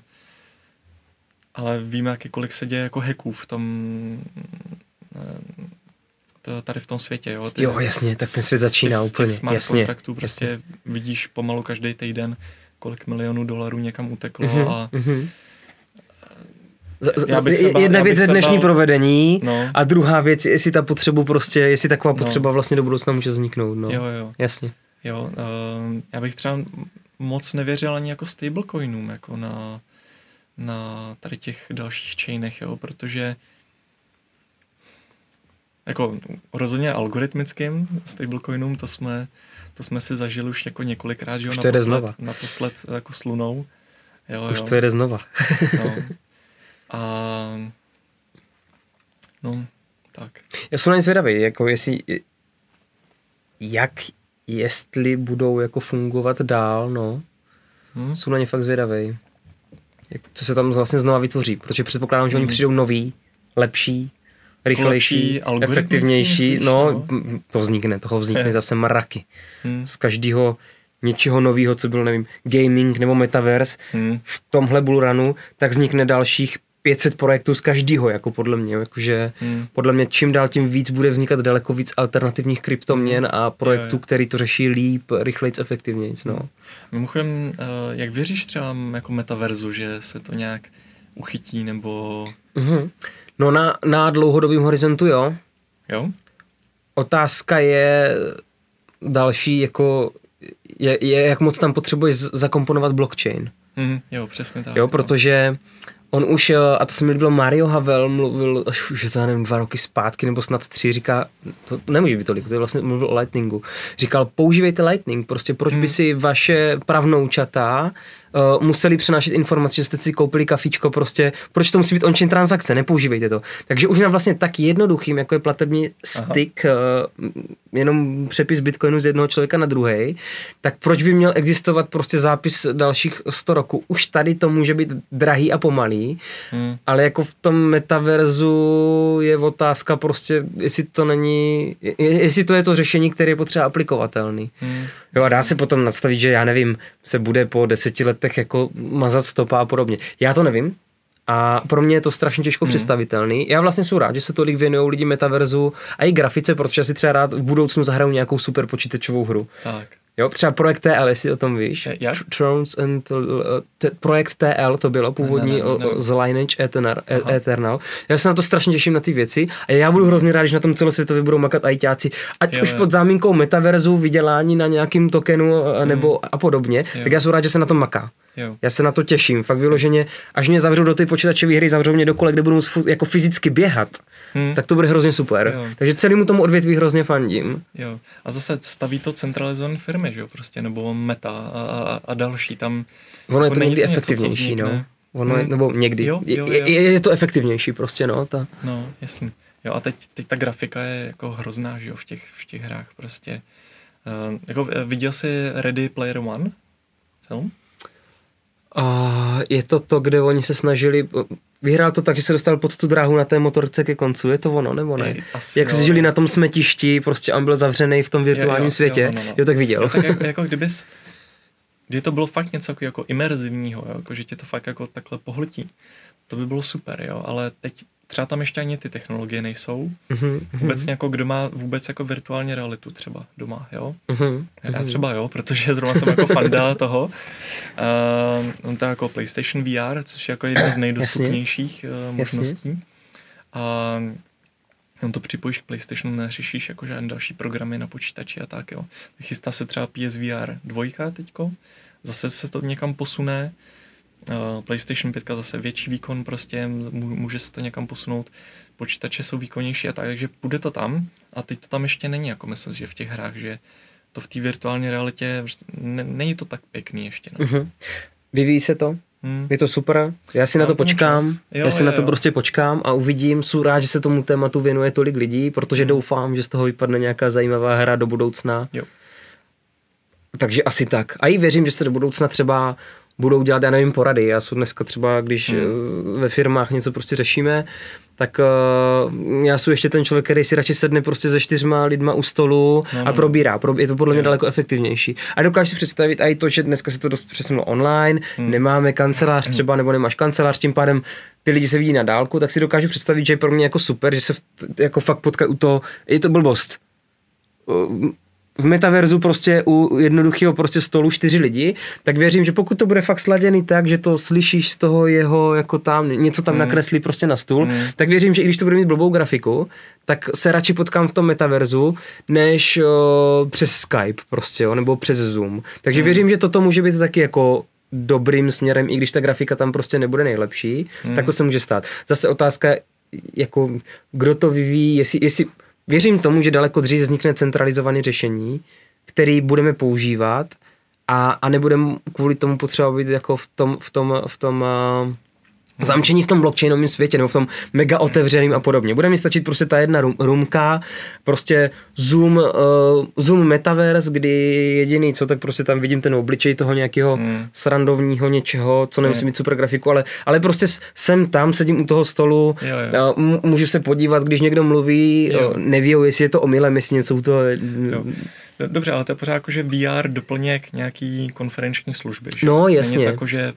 ale víme, jaký kolik se děje jako hacků v tom eh, tady v tom světě. Jo, Ty jo jasně, tak ten svět začíná z těch, úplně. Z těch jasně, kontraktů prostě jasně. vidíš pomalu každý týden, kolik milionů dolarů někam uteklo mm-hmm, a mm-hmm. Já bych bál, Jedna věc je dnešní bál... provedení no. a druhá věc, jestli ta potřebu prostě, jestli taková no. potřeba vlastně do budoucna může vzniknout. No. Jo, jo. Jasně. Jo, uh, já bych třeba moc nevěřil ani jako stablecoinům, jako na, na tady těch dalších chainech, jo, protože jako rozhodně algoritmickým stablecoinům, to jsme, to jsme si zažili už jako několikrát, že jo, už to naposled, znova. naposled jako s Lunou. Jo, už jo. to jde znova. no. <laughs> A no, tak. Já jsem na ně zvědavý, jako jestli, jak jestli budou jako fungovat dál, no. Hmm. Jsou na ně fakt zvědavý. Co se tam vlastně znova vytvoří, protože předpokládám, že hmm. oni přijdou noví, lepší, rychlejší, lepší, efektivnější, myslíš, no, no, to vznikne, toho vznikne zase mraky. Hmm. Z každého něčeho nového, co bylo, nevím, gaming nebo metaverse, hmm. v tomhle bullrunu, tak vznikne dalších 500 projektů z každého, jako podle mě, jakože Hmm. podle mě čím dál tím víc bude vznikat daleko víc alternativních kryptoměn a projektů, Jo, jo. který to řeší líp, rychleji, efektivněji, no. Mimochodem, eh, jak věříš třeba jako metaverzu, že se to nějak uchytí, nebo Mhm. No na, na dlouhodobém horizontu, jo. jo? Otázka je další, jako je, je jak moc tam potřebuješ zakomponovat blockchain. Mhm, jo, přesně tak. Jo, protože on už, eh, a to se mi líbilo, Mario Havel mluvil, až už je to, já nevím, dva roky zpátky, nebo snad tři, říká, to nemůže být tolik, to je vlastně mluvil o Lightningu. Říkal, používejte Lightning, prostě proč by si vaše pravnoučata uh, museli přenášet informace, že jste si koupili kafičko, prostě, proč to musí být on-chain transakce, nepoužívejte to. Takže už na vlastně tak jednoduchým, jako je platební styk, uh, jenom přepis bitcoinu z jednoho člověka na druhý, tak proč by měl existovat prostě zápis dalších 100 roků? Už tady to může být drahý a pomalý, Hmm. ale jako v tom metaverzu je otázka prostě, jestli to není, je- jestli to je to řešení, které je potřeba aplikovatelný. Hmm. Jo a dá se potom nastavit, že já nevím, se bude po deseti letech jako mazat stopa a podobně. Já to nevím, a pro mě je to strašně těžko hmm. představitelný. Já vlastně jsem rád, že se tolik věnují lidi metaverzu a i grafice, protože si třeba rád v budoucnu zahraju nějakou super počítačovou hru. Tak. Jo, třeba projekt TL, jestli o tom víš. Je- jak? Thrones and uh, t- projekt TL to bylo původní Ne, ne, ne, ne. l- z Lineage Eternal, Aha. Eternal. Já se na to strašně těším na ty věci a já budu hrozně rád, když na tom celosvětově budou makat ajťáci, ať Jo, už jo. pod záminkou metaverzu, vydělání na nějakým tokenu nebo a podobně, Hmm. Jo. tak já jsem rád, že se na tom maká. Jo. Já se na to těším, fakt vyloženě, až mě zavřou do ty počítačové hry, zavřou mě do kole, kde budu jako fyzicky běhat, Hmm. tak to bude hrozně super. Jo. Takže celému tomu odvětví hrozně fandím. Jo. A zase staví to centralizované firmy, že jo, prostě, nebo meta a, a, a další tam. Ono je jako to není někdy něco, efektivnější, no. vznikne. Ono je, Hmm. nebo někdy. Jo, jo, je, jo. je, je to efektivnější prostě, no. Ta. No, jasný. Jo, a teď, teď ta grafika je jako hrozná, že jo, v těch, v těch hrách prostě. Uh, jako eh, viděl jsi Ready Player One film? A je to to, kde oni se snažili, vyhrál to tak, že se dostal pod tu dráhu na té motorce ke koncu, je to ono, nebo ne? Asi Jak jo, se žili na tom smetišti, prostě on byl zavřený v tom virtuálním Jo, jo, světě, jo, jo, no, no, no. jo tak viděl. Jo, tak jako, <laughs> jako kdybys, kdy to bylo fakt něco jako, jako imerzivního, jo, jako že tě to fakt jako takhle pohltí, to by bylo super, jo, ale teď třeba tam ještě ani ty technologie nejsou. Mhm, Obecně jako kdo má vůbec jako virtuální realitu třeba doma, jo? mhm, Já mhm. třeba jo, protože zrovna jsem jako fanda <laughs> toho. Uh, to je jako PlayStation VR, což je jako jedna z nejdostupnějších uh, možností. A on to připojíš k PlayStationu, neřešíš jako žádné další programy na počítači a tak jo. Chystá se třeba PSVR 2 teďko, zase se to někam posune. Uh, PlayStation 5 zase větší výkon, prostě mů- může se to někam posunout, počítače jsou výkonnější a tak, takže půjde to tam a teď to tam ještě není, jako myslím, že v těch hrách, že to v té virtuální realitě, ne, není to tak pěkný ještě. No. Mhm. Vyvíjí se to, Hmm. je to super, já si na Dá to počkám, čas. Jo, já si jo, na to jo. prostě počkám a uvidím, jsem rád, že se tomu tématu věnuje tolik lidí, protože Hmm. doufám, že z toho vypadne nějaká zajímavá hra do budoucna. Jo. Takže asi tak. A i věřím, že se do budoucna třeba budou dělat, já nevím, porady. Já jsem dneska třeba, když Hmm. hmm. ve firmách něco prostě řešíme, tak uh, já jsem ještě ten člověk, který si radši sedne prostě se čtyřma lidma u stolu No, a no. probírá. Pro- Je to podle mě Jo. daleko efektivnější. A dokážu si představit i to, že dneska se to dost přesunulo online, Hmm. nemáme kancelář třeba, nebo nemáš kancelář, tím pádem ty lidi se vidí na dálku, tak si dokážu představit, že je pro mě jako super, že se v, jako fakt potkají u toho, je to blbost v metaverzu prostě u jednoduchého prostě stolu čtyři lidi, tak věřím, že pokud to bude fakt sladěný tak, že to slyšíš z toho jeho jako tam, něco tam Mm. nakreslí prostě na stůl, Mm. tak věřím, že i když to bude mít blbou grafiku, tak se radši potkám v tom metaverzu, než o, přes Skype prostě, jo, nebo přes Zoom. Takže Mm. věřím, že toto může být taky jako dobrým směrem, i když ta grafika tam prostě nebude nejlepší, Mm. tak to se může stát. Zase otázka, jako kdo to vyvíjí, jestli, jestli věřím tomu, že daleko dřív vznikne centralizované řešení, který budeme používat a, a nebudeme kvůli tomu potřeba být jako v tom, v tom, v tom uh, zamčení v tom blockchainovém světě nebo v tom mega otevřeným a podobně. Bude mi stačit prostě ta jedna rum, rumka, prostě Zoom, uh, Zoom Metaverse, kdy jediný co, tak prostě tam vidím ten obličej toho nějakého Mm. srandovního něčeho, co nemusí Mm. mít super grafiku, ale, ale prostě jsem tam, sedím u toho stolu, Jo, jo. uh, můžu se podívat, když někdo mluví, Jo. uh, neví, jestli je to omylem, jestli něco u toho... Jo. Do- Dobře, ale to je pořád jako, že VR doplněk nějaký konferenční služby. Že? No, Není jasně. to jako, že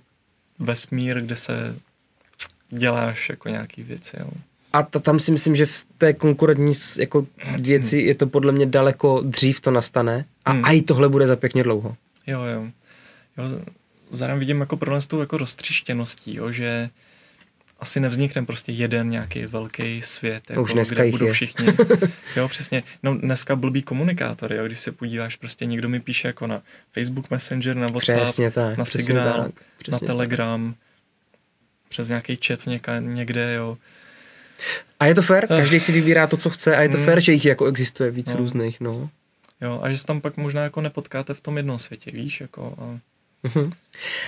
vesmír, kde se děláš jako nějaký věci, jo. A ta, tam si myslím, že v té konkurentní jako věci je to podle mě daleko dřív to nastane a hmm. i tohle bude za pěkně dlouho. Jo, jo. jo zároveň vidím jako problém s tou jako roztřištěností, jo, že asi nevznikne prostě jeden nějaký velký svět, jako, Už dneska kde budou je. všichni. <laughs> Jo, přesně. No dneska blbý komunikátor, jo, když se podíváš, prostě někdo mi píše jako na Facebook Messenger, na WhatsApp, Přesně tak. na Signál, tak, na Telegram, přes nějaký chat něka, někde, jo. A je to fér, každý si vybírá to, co chce a je to Hmm. fér, že jich jako existuje víc No. různých, no. Jo, a že se tam pak možná jako nepotkáte v tom jednom světě, víš, jako a, Mhm.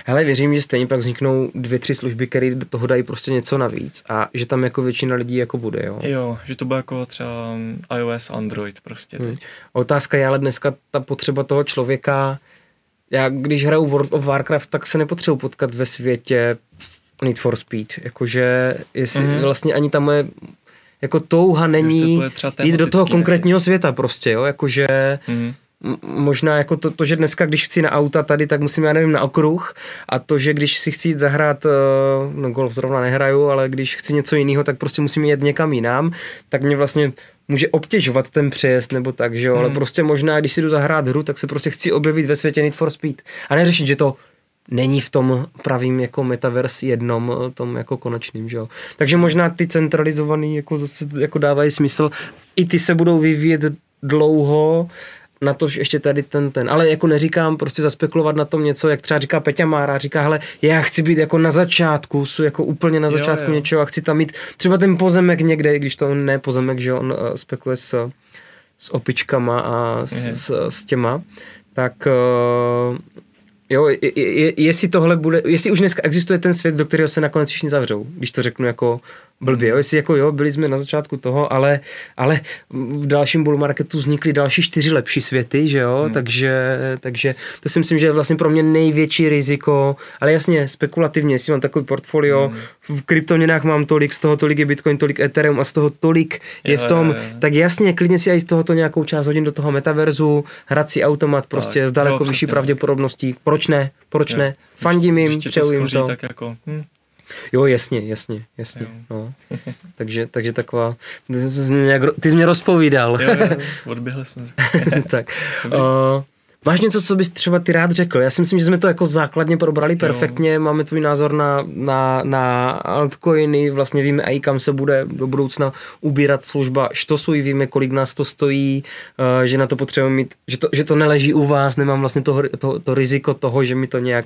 Hele, věřím, že stejně pak vzniknou dvě, tři služby, které do toho dají prostě něco navíc a že tam jako většina lidí jako bude, jo. jo, že to bude jako třeba iOS, Android prostě Hmm. teď. Otázka je ale dneska ta potřeba toho člověka, já když hraju World of Warcraft, tak se nepotřebuji potkat ve světě Need for Speed, jakože jestli Mhm. vlastně ani ta moje jako touha není třeba jít do toho konkrétního světa prostě, jo, jakože Mhm. M- možná jako to, to, že dneska, když chci na auta tady, tak musím, já nevím, na okruh a to, že když si chci jít zahrát, eh, no golf zrovna nehraju, ale když chci něco jiného, tak prostě musím jet někam jinam, tak mě vlastně může obtěžovat ten přejezd nebo tak, že jo, ale Hmm. prostě možná, když si jdu zahrát hru, tak se prostě chci objevit ve světě Need for Speed a neřešit, že to není v tom pravým jako metaverse jednom, eh, tom jako konečným, že jo. Takže možná ty centralizovaný jako zase jako dávají smysl, i ty se budou vyvíjet dlouho, na to ještě tady ten, ten, ale jako neříkám prostě zaspekulovat na tom něco, jak třeba říká Peťa Mára, říká, hele, já chci být jako na začátku, jsou jako úplně na Jo, začátku jo. něčeho a chci tam mít třeba ten pozemek někde, i když to on ne pozemek, že on uh, spekuluje s, s opičkama a s, Mhm. s, s těma, tak uh, jo, je, je, jestli tohle bude, jestli už dneska existuje ten svět, do kterého se nakonec všichni zavřou, když to řeknu jako blbě, jo, jestli jako jo, byli jsme na začátku toho, ale, ale v dalším bull marketu vznikly další čtyři lepší světy, že jo, hmm. takže, takže to si myslím, že je vlastně pro mě největší riziko, ale jasně, spekulativně, jestli mám takový portfolio, hmm. v kryptoměnách mám tolik, z toho tolik je Bitcoin, tolik Ethereum a z toho tolik je v tom, jo, jo. tak jasně, klidně si i z tohoto nějakou část hodin do toho metaverzu, hrací automat prostě Tak, s daleko jo, vyšší pravděpodobností, proč ne, proč Jo. ne, fandím jim, přeju jim to. tak jako, hm, Jo, jasně, jasně, jasně. Jo. No. <laughs> takže, takže taková, ty jsi mě, nějak, ty jsi mě rozpovídal. jo, jo, <laughs> odběhli jsme. tak. Uh, máš něco, co bys třeba ty rád řekl? Já si myslím, že jsme to jako základně probrali perfektně, máme tvůj názor na, na, na altcoiny, vlastně víme i kam se bude do budoucna ubírat služba Štosuj, víme, kolik nás to stojí, uh, že na to potřebujeme mít, že to, že to neleží u vás, nemám vlastně to, to, to riziko toho, že mi to nějak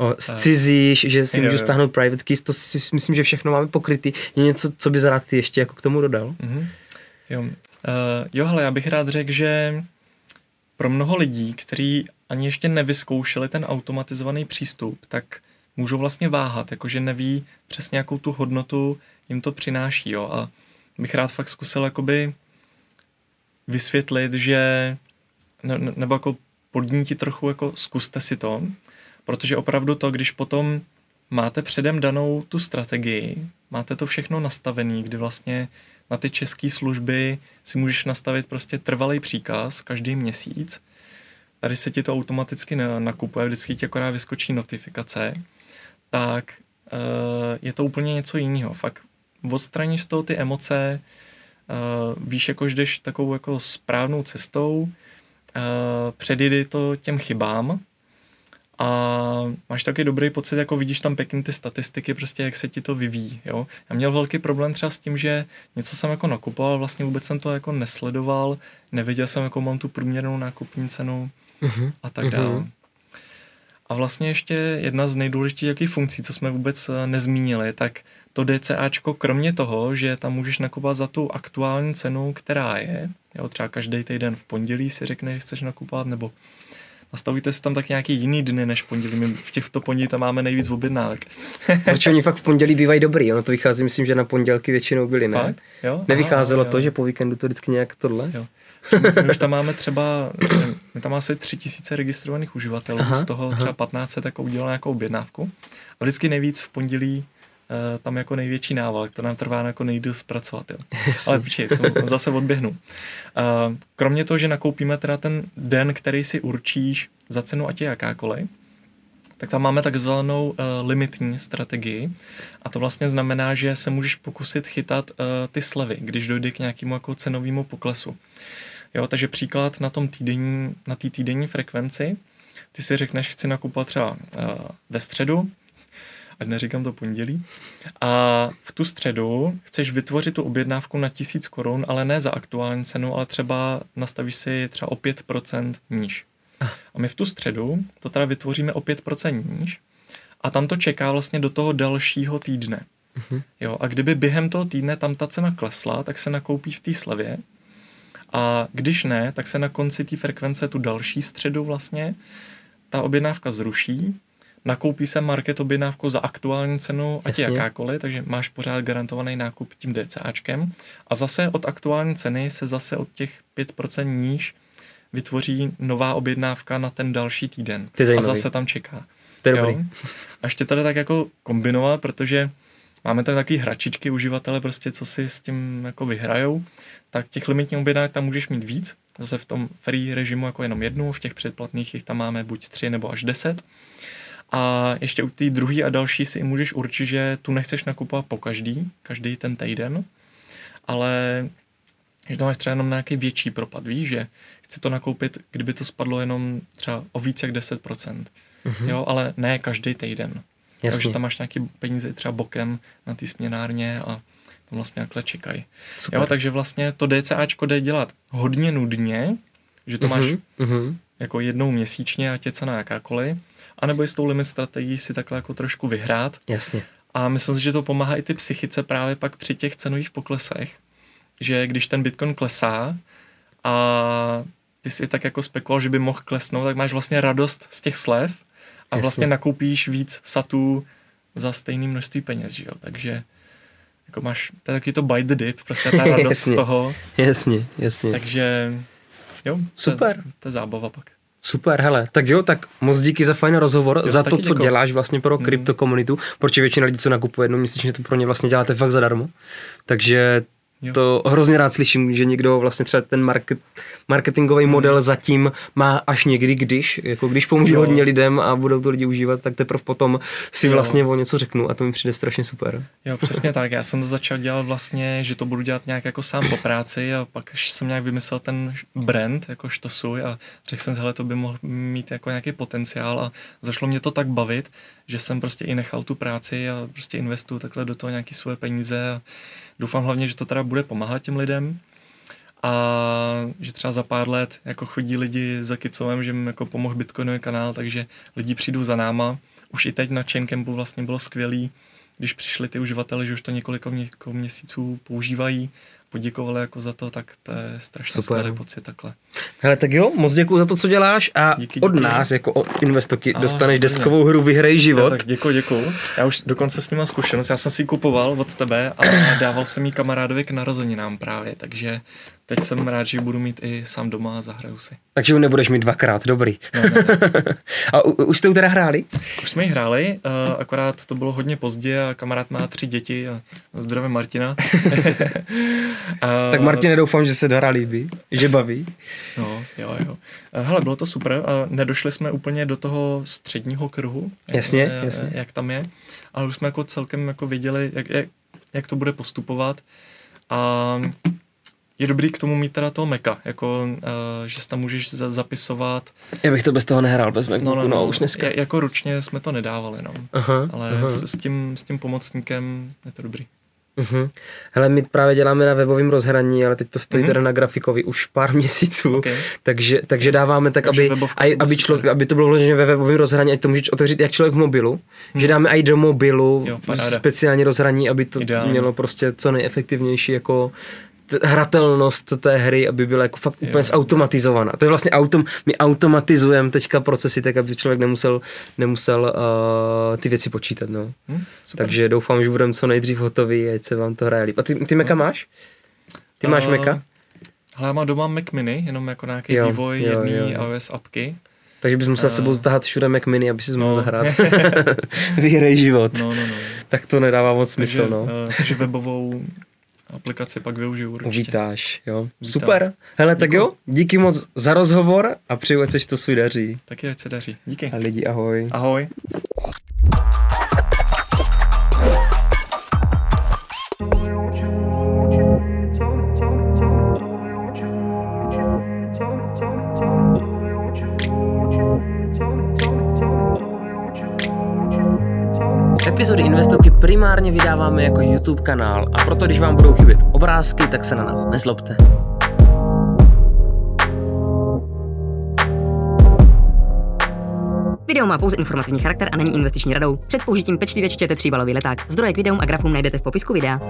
uh, uh, zcizíš, že si Jo, můžu jo. stáhnout private keys, to si myslím, že všechno máme pokrytý. Je něco, co bys rád ty ještě jako k tomu dodal? Mhm. Jo. Uh, jo, hele, já bych rád řekl, že pro mnoho lidí, kteří ani ještě nevyzkoušeli ten automatizovaný přístup, tak můžou vlastně váhat, jakože neví přesně, jakou tu hodnotu jim to přináší. Jo? A bych rád fakt zkusil jakoby vysvětlit, že ne, ne- nebo jako podnítit trochu, jako zkuste si to, protože opravdu to, když potom máte předem danou tu strategii, máte to všechno nastavené, kdy vlastně na ty české služby si můžeš nastavit prostě trvalý příkaz každý měsíc. Tady se ti to automaticky na- nakupuje, vždycky ti akorát vyskočí notifikace, tak eh, je to úplně něco jiného. Fakt odstraníš z toho ty emoce, eh, víš, jako jdeš takovou jako správnou cestou, eh, předjedy to těm chybám a máš taky dobrý pocit, jako vidíš tam pěkně ty statistiky, prostě jak se ti to vyvíjí, jo. Já měl velký problém třeba s tím, že něco jsem jako nakupoval, vlastně vůbec jsem to jako nesledoval, nevěděl jsem, jako mám tu průměrnou nákupní cenu Mhm. a tak dále. Mhm. A vlastně ještě jedna z nejdůležitějších funkcí, co jsme vůbec eh, nezmínili, tak to DCAčko, kromě toho, že tam můžeš nakupovat za tu aktuální cenu, která je, jo, třeba každý týden v pondělí si řekne, že chceš nakupovat, nebo nastavíte si tam tak nějaký jiný dny než pondělí. My v těchto pondělí tam máme nejvíc objednávek. <laughs> Protože oni fakt v pondělí bývají dobrý, ono to vychází, myslím, že na pondělky většinou byli, ne? Fakt? Jo? Nevycházelo Aha, to, jo. že po víkendu to vždycky nějak tohle? Jo. My už tam máme třeba, <clears throat> my tam máme asi tři tisíce registrovaných uživatelů, Aha, z toho aha. třeba 15 jako udělal nějakou objednávku. A vždycky nejvíc v pondělí tam jako největší nával, to nám trvá jako nejdýl zpracovat. Jo. <laughs> Ale počkej, jsem, <laughs> zase odběhnu. Eh, Kromě toho, že nakoupíme teda ten den, který si určíš za cenu ať je jakákoliv, tak tam máme takzvanou uh, limitní strategii a to vlastně znamená, že se můžeš pokusit chytat uh, ty slevy, když dojde k nějakému jako cenovému poklesu. Jo, takže příklad na tom týdenní, na té týdenní frekvenci, ty si řekneš, chci nakupovat třeba uh, ve středu, ať neříkám to pondělí, a v tu středu chceš vytvořit tu objednávku na tisíc korun, ale ne za aktuální cenu, ale třeba nastavíš si třeba o 5% níž. A my v tu středu to teda vytvoříme o 5% níž a tam to čeká vlastně do toho dalšího týdne. Uh-huh. Jo, a kdyby během toho týdne tam ta cena klesla, tak se nakoupí v té slevě. A když ne, tak se na konci té frekvence tu další středu vlastně ta objednávka zruší, nakoupí se market objednávku za aktuální cenu, ať je jakákoliv, takže máš pořád garantovaný nákup tím DCAčkem. A zase od aktuální ceny se zase od těch 5% níž vytvoří nová objednávka na ten další týden. a zase tam čeká. To je dobrý. A ještě tady tak jako kombinovat, protože máme tady takový hračičky, uživatele prostě, co si s tím jako vyhrajou, tak těch limitních objednávek tam můžeš mít víc, zase v tom free režimu jako jenom jednu, v těch předplatných jich tam máme buď tři nebo až deset. A ještě u té druhé a další si můžeš určit, že tu nechceš nakupovat po každý, každý ten týden, ale že to máš třeba jenom nějaký větší propad. Víš, že chci to nakoupit, kdyby to spadlo jenom třeba o víc jak 10%. Mm-hmm. Jo, ale ne každý týden. Jasně. Takže tam máš nějaký peníze třeba bokem na té směnárně a tam vlastně takhle čekají. Jo, takže vlastně to DCAčko jde dělat hodně nudně, že to mm-hmm. máš mm-hmm. Jako jednou měsíčně, ať je cena jakákoliv, anebo i s tou limit strategií si takhle jako trošku vyhrát. Jasně. A myslím si, že to pomáhá i ty psychice právě pak při těch cenových poklesech, že když ten Bitcoin klesá a ty si tak jako spekuloval, že by mohl klesnout, tak máš vlastně radost z těch slev a Jasně. vlastně nakoupíš víc satů za stejné množství peněz, že jo? Takže jako máš, to je taky to buy the dip, prostě ta <laughs> radost z toho. Jasně, jasně. Takže jo, super. To, to je zábava pak. Super, hele, tak jo, tak moc díky za fajn rozhovor, jo, za to, co děkuji. děláš vlastně pro kryptokomunitu, mm. protože většina lidí, co nakupuje jednou měsíčně, to pro ně vlastně děláte fakt zadarmo. Takže Jo. To hrozně rád slyším, že někdo vlastně třeba ten market, marketingový hmm. model zatím má až někdy, když, jako když pomůže jo. hodně lidem a budou to lidi užívat, tak teprve potom si jo. vlastně o něco řeknu a to mi přijde strašně super. Jo, přesně tak. Já jsem to začal dělat vlastně, že to budu dělat nějak jako sám po práci a pak jsem nějak vymyslel ten brand, jako štosuj a řekl jsem, hele, to by mohl mít jako nějaký potenciál a zašlo mě to tak bavit, že jsem prostě i nechal tu práci a prostě investuju takhle do toho nějaký svoje peníze a doufám hlavně, že to teda bude pomáhat těm lidem a že třeba za pár let jako chodí lidi za Kicovem, že jim jako pomohl Bitcoinový kanál, takže lidi přijdou za náma. Už i teď na Chaincampu vlastně bylo skvělý, když přišli ty uživatelé, že už to několik měsíců používají poděkovali jako za to, tak to je strašně Super. skvělý pocit takhle. Hele, tak jo, moc děkuji za to, co děláš a díky, díky. od nás, jako od Investoky, a, dostaneš deskovou hru Vyhrej život. Já, tak děkuji, děkuji. Já už dokonce s ním mám zkušenost, já jsem si ji kupoval od tebe a dával jsem ji kamarádovi k narozeninám právě, takže teď jsem rád, že budu mít i sám doma a zahraju si. Takže ji nebudeš mít dvakrát, dobrý. No, no, no. <laughs> a u, už jste teda hráli? Už jsme ji hráli, uh, akorát to bylo hodně pozdě a kamarád má tři děti a zdravím Martina. <laughs> a, tak Martine, doufám, že se dohra líbí, že baví. No, jo, jo. Uh, hele, bylo to super a nedošli jsme úplně do toho středního kruhu. Jasně, jak, jasně. Jak tam je, ale už jsme jako celkem jako viděli, jak, jak, jak to bude postupovat. A je dobrý k tomu mít teda toho Maca, jako, uh, že si tam můžeš za- zapisovat. Já bych to bez toho nehrál, bez Macu, no, no, no, no už dneska. Je, jako ručně jsme to nedávali, no. Aha, ale aha. S, s, tím, s tím pomocníkem je to dobrý. Uh-huh. Hele, my právě děláme na webovém rozhraní, ale teď to stojí uh-huh. teda na grafikovi už pár <laughs> měsíců, okay. takže, takže dáváme tak, takže aby, aj, aby, člověk, aby to bylo vložené ve webovém rozhraní, ať to můžeš otevřít jak člověk v mobilu, uh-huh. že dáme i do mobilu jo, speciální rozhraní, aby to Ideálně. mělo prostě co nejefektivnější jako hratelnost té hry, aby byla jako fakt úplně zautomatizovaná. To je vlastně autom, my automatizujeme teďka procesy tak, aby člověk nemusel, nemusel uh, ty věci počítat. No. Hmm, Takže doufám, že budeme co nejdřív hotový, ať se vám to hraje líp. A ty, ty Maca no. máš? Ty máš uh, Maca? Hele, já mám doma Mac Mini, jenom jako nějaký jo, vývoj jo, jedné iOS apky. Takže bys musel uh, sebou tahat všude Mac Mini, aby si no. mohl zahrát. <laughs> <laughs> Vyhrej život. No, no, no. Tak to nedává moc smysl, takže, no. Uh, takže webovou Aplikaci pak využiju určitě. Uvítáš, jo. Vítám. Super. Hele, tak jo, díky moc za rozhovor a přeju, ať se to svůj daří. Taky ať se daří. Díky. A lidi, ahoj. Ahoj. Primárně vydáváme jako YouTube kanál a proto když vám budou chybět obrázky, tak se na nás nezlobte. Video má pouze informativní charakter a není investiční radou. Před použitím pečlivě čtěte tříbalový leták. Zdroje k videům a grafům najdete v popisku videa.